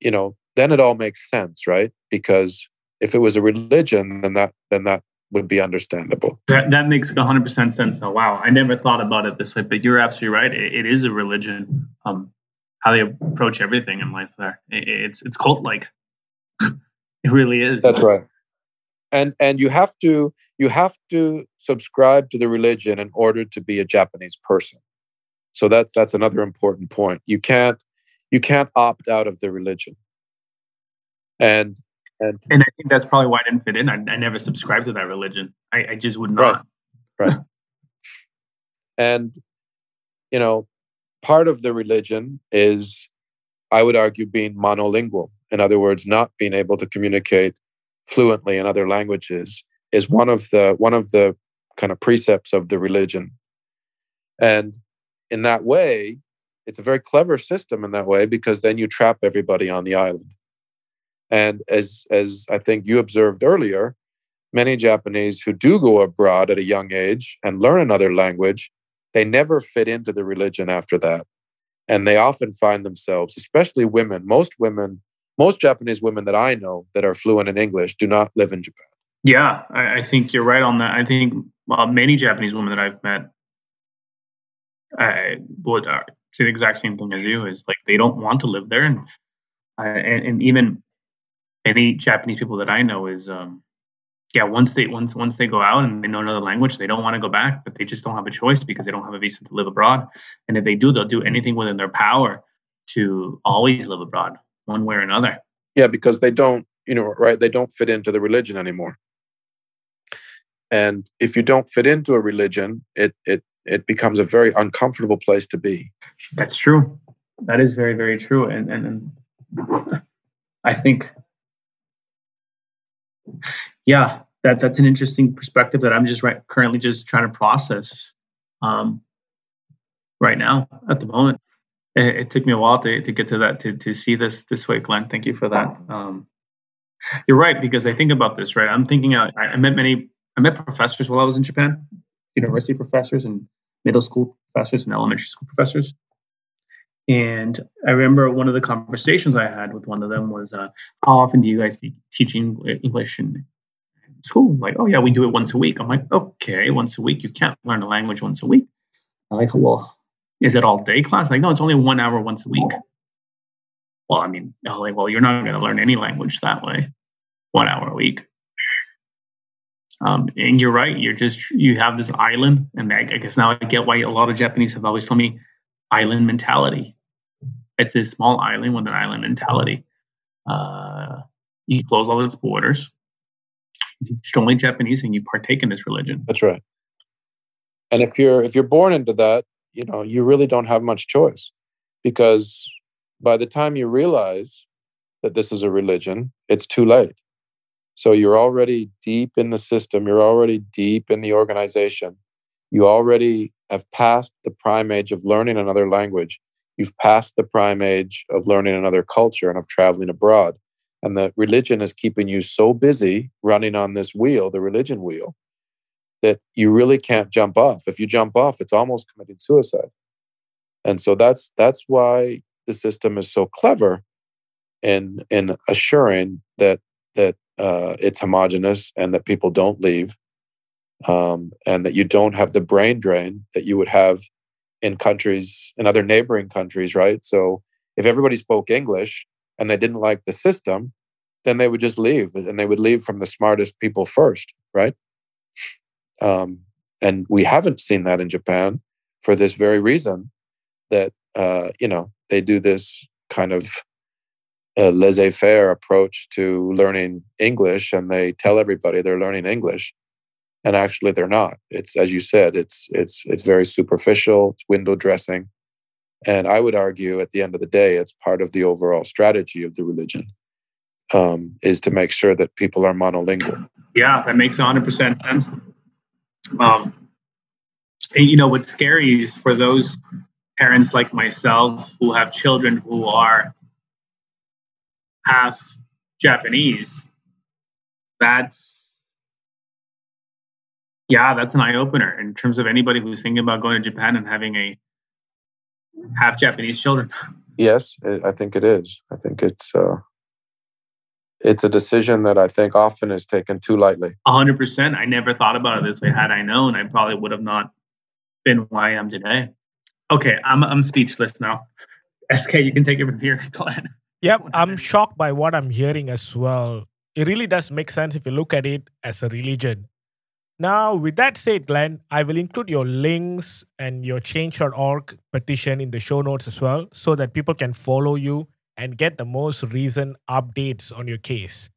you know, then it all makes sense, right? Because if it was a religion, then that then that would be understandable. That that makes 100% sense. Wow, I never thought about it this way, but you're absolutely right. it, it is a religion. Um, how they approach everything in life there. It, it's it's cult like. it really is. That's right. And and you have to you have to subscribe to the religion in order to be a Japanese person. So that's that's another important point. You can't you can't opt out of the religion. And and And I think that's probably why I didn't fit in. I, I never subscribed to that religion. I, I just would not. right. and you know, part of the religion is I would argue being monolingual. In other words, not being able to communicate fluently in other languages is one of the one of the kind of precepts of the religion. And in that way, it's a very clever system in that way because then you trap everybody on the island. And as as I think you observed earlier, many Japanese who do go abroad at a young age and learn another language they never fit into the religion after that. And they often find themselves, especially women, most women, most Japanese women that I know that are fluent in English do not live in Japan. Yeah, I, I think you're right on that. I think uh, many Japanese women that I've met I would uh, say the exact same thing as you is like they don't want to live there. And, uh, and, and even any Japanese people that I know is, um, yeah, once they once once they go out and they know another language, they don't want to go back, but they just don't have a choice because they don't have a visa to live abroad. And if they do, they'll do anything within their power to always live abroad, one way or another. Yeah, because they don't, you know, right? They don't fit into the religion anymore. And if you don't fit into a religion, it it it becomes a very uncomfortable place to be. That's true. That is very very true. And and, and I think yeah, that that's an interesting perspective that I'm just right currently just trying to process um, right now at the moment. It, it, took me a while to, to get to that to to see this this way, Glen. Thank you for that. Um, you're right because I think about this right. I'm thinking I, I met many I met professors while I was in Japan, university professors and middle school professors and elementary school professors. And I remember one of the conversations I had with one of them was, uh, "How often do you guys teach English in school?" Like, "Oh yeah, we do it once a week." I'm like, "Okay, once a week. You can't learn a language once a week." I'm like, "Well, is it all day class?" Like, no, it's only one hour once a week. Well, I mean, like, well, you're not going to learn any language that way, one hour a week. Um, and you're right. You're just you have this island, and I, I guess now I get why a lot of Japanese have always told me island mentality. It's a small island with an island mentality. Uh, you close all its borders. You teach only Japanese, and you partake in this religion. That's right. And if you're if you're born into that, you know you really don't have much choice, because by the time you realize that this is a religion, it's too late. So you're already deep in the system. You're already deep in the organization. You already have passed the prime age of learning another language. You've passed the prime age of learning another culture and of traveling abroad. And the religion is keeping you so busy running on this wheel, the religion wheel, that you really can't jump off. If you jump off, it's almost committing suicide. And so that's that's why the system is so clever in in assuring that that uh, it's homogenous and that people don't leave um, and that you don't have the brain drain that you would have in countries in other neighboring countries right so if everybody spoke english and they didn't like the system then they would just leave and they would leave from the smartest people first right um, and we haven't seen that in japan for this very reason that uh, you know they do this kind of a laissez-faire approach to learning English, and they tell everybody they're learning English, and actually they're not. It's as you said, it's it's it's very superficial. It's window dressing, and I would argue at the end of the day, it's part of the overall strategy of the religion um, is to make sure that people are monolingual. Yeah, that makes 100% sense. Um, and you know what's scary is for those parents like myself who have children who are half Japanese, that's yeah, that's an eye opener in terms of anybody who's thinking about going to Japan and having a half Japanese children. Yes, I think it is. I think it's uh, it's a decision that I think often is taken too lightly. Hundred percent. I never thought about it this way. Had I known, I probably would have not been why I am today. Okay, I'm I'm speechless now. SK, you can take it from here, Glen. Yep, I'm shocked by what I'm hearing as well. It really does make sense if you look at it as a religion. Now, with that said, Glen, I will include your links and your change.org petition in the show notes as well so that people can follow you and get the most recent updates on your case.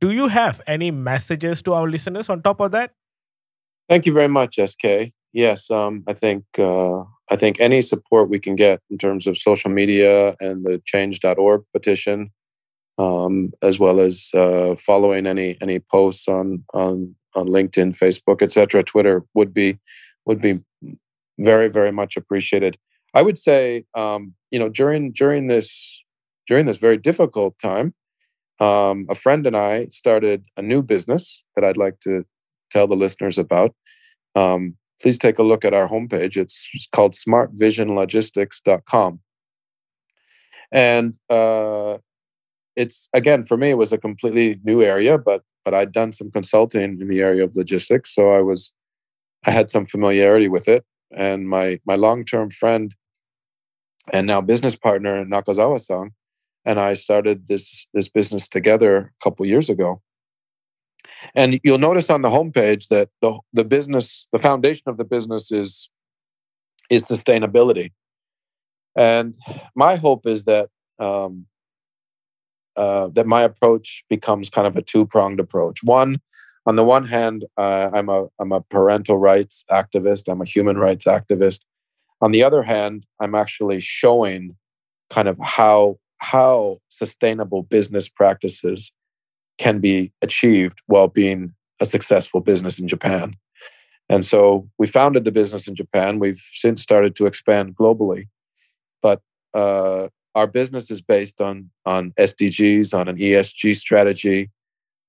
Do you have any messages to our listeners on top of that? Thank you very much, SK. Yes, um, I think uh, I think any support we can get in terms of social media and the change.org petition, um, as well as uh, following any any posts on on on LinkedIn, Facebook, etc., Twitter would be would be very very much appreciated. I would say, um, you know, during during this during this very difficult time, um, a friend and I started a new business that I'd like to tell the listeners about. Um, please take a look at our homepage. It's, called smartvisionlogistics.com. And uh, it's again for me, it was a completely new area, but but I'd done some consulting in the area of logistics, so I was I had some familiarity with it. And my my long term friend and now business partner Nakazawa-san and I started this this business together a couple years ago. And you'll notice on the homepage that the the business, the foundation of the business is is sustainability. And my hope is that um, uh, that my approach becomes kind of a two pronged approach. One, on the one hand, uh, I'm a I'm a parental rights activist. I'm a human rights activist. On the other hand, I'm actually showing kind of how how sustainable business practices can be achieved while being a successful business in Japan. And so we founded the business in Japan. We've since started to expand globally, but uh, our business is based on on SDGs, on an ESG strategy.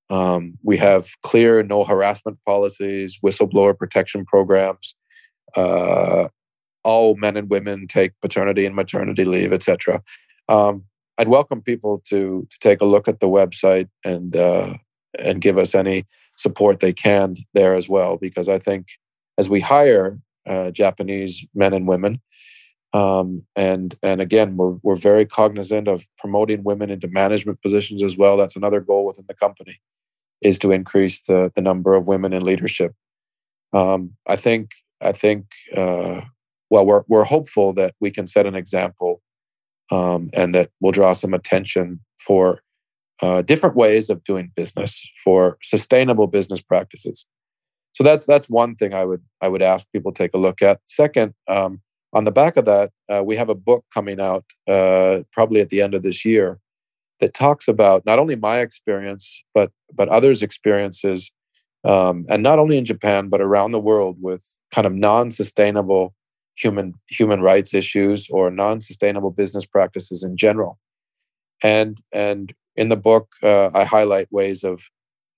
Um, we have clear no harassment policies, whistleblower protection programs. Uh, all men and women take paternity and maternity leave, etc. Um, I'd welcome people to to take a look at the website and uh, and give us any support they can there as well, because I think as we hire uh, Japanese men and women, um, and and again, we're we're very cognizant of promoting women into management positions as well. That's another goal within the company, is to increase the the number of women in leadership. Um, I think I think uh, well, we're we're hopeful that we can set an example um, and that we'll draw some attention for uh, different ways of doing business, for sustainable business practices. So that's that's one thing I would I would ask people to take a look at. Second, um, on the back of that, uh, we have a book coming out uh, probably at the end of this year that talks about not only my experience but but others' experiences, um, and not only in Japan but around the world with kind of non-sustainable human human rights issues or non-sustainable business practices in general. And and in the book, uh, I highlight ways of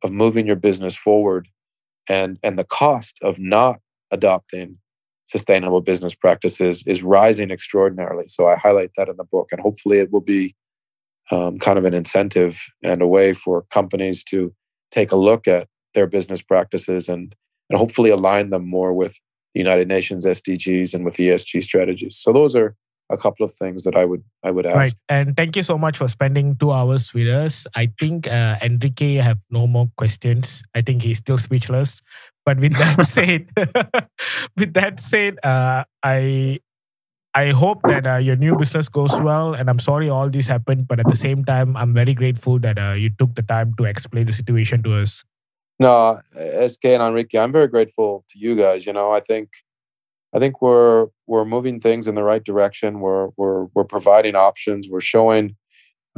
of moving your business forward, and and the cost of not adopting sustainable business practices is rising extraordinarily. So I highlight that in the book, and hopefully it will be um, kind of an incentive and a way for companies to take a look at their business practices and and hopefully align them more with the United Nations SDGs and with ESG strategies. So those are a couple of things that I would I would ask. Right, and thank you so much for spending two hours with us. I think uh, Enrique have no more questions. I think he's still speechless. But with that said, with that said, uh, I I hope that uh, your new business goes well. And I'm sorry all this happened, but at the same time, I'm very grateful that uh, you took the time to explain the situation to us. No, SK and Enrique, I'm very grateful to you guys. You know, I think I think we're we're moving things in the right direction. We're we're we're providing options. We're showing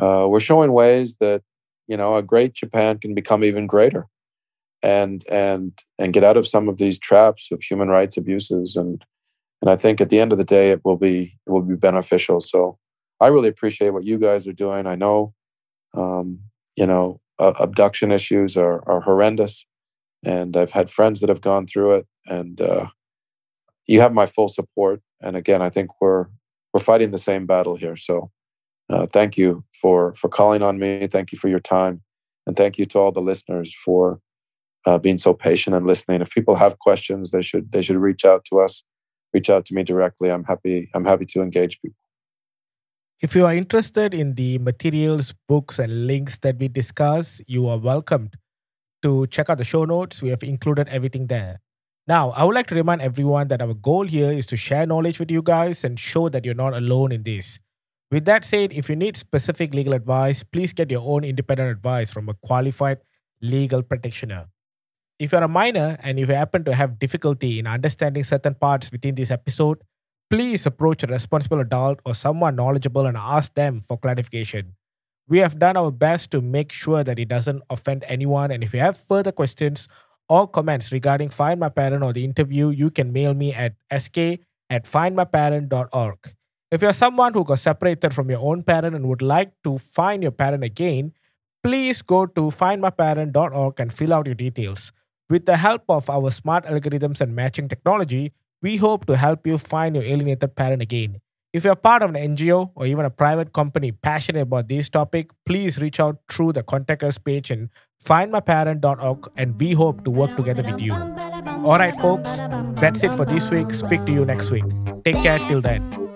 uh, we're showing ways that you know a great Japan can become even greater, and and and get out of some of these traps of human rights abuses. And and I think at the end of the day, it will be it will be beneficial. So I really appreciate what you guys are doing. I know, um, you know, uh, abduction issues are, are horrendous. And I've had friends that have gone through it. And uh, you have my full support. And again, I think we're we're fighting the same battle here. So uh, thank you for for calling on me. Thank you for your time, and thank you to all the listeners for uh, being so patient and listening. If people have questions, they should they should reach out to us. Reach out to me directly. I'm happy. I'm happy to engage people. If you are interested in the materials, books, and links that we discuss, you are welcomed to check out the show notes. We have included everything there. Now, I would like to remind everyone that our goal here is to share knowledge with you guys and show that you're not alone in this. With that said, if you need specific legal advice, please get your own independent advice from a qualified legal practitioner. If you're a minor and if you happen to have difficulty in understanding certain parts within this episode, please approach a responsible adult or someone knowledgeable and ask them for clarification. We have done our best to make sure that it doesn't offend anyone. And if you have further questions or comments regarding Find My Parent or the interview, you can mail me at sk at findmyparent.org. If you're someone who got separated from your own parent and would like to find your parent again, please go to findmyparent.org and fill out your details. With the help of our smart algorithms and matching technology, we hope to help you find your alienated parent again. If you're part of an NGO or even a private company passionate about this topic, please reach out through the contact us page in findmyparent.org and we hope to work together with you. All right, folks, that's it for this week. Speak to you next week. Take care till then.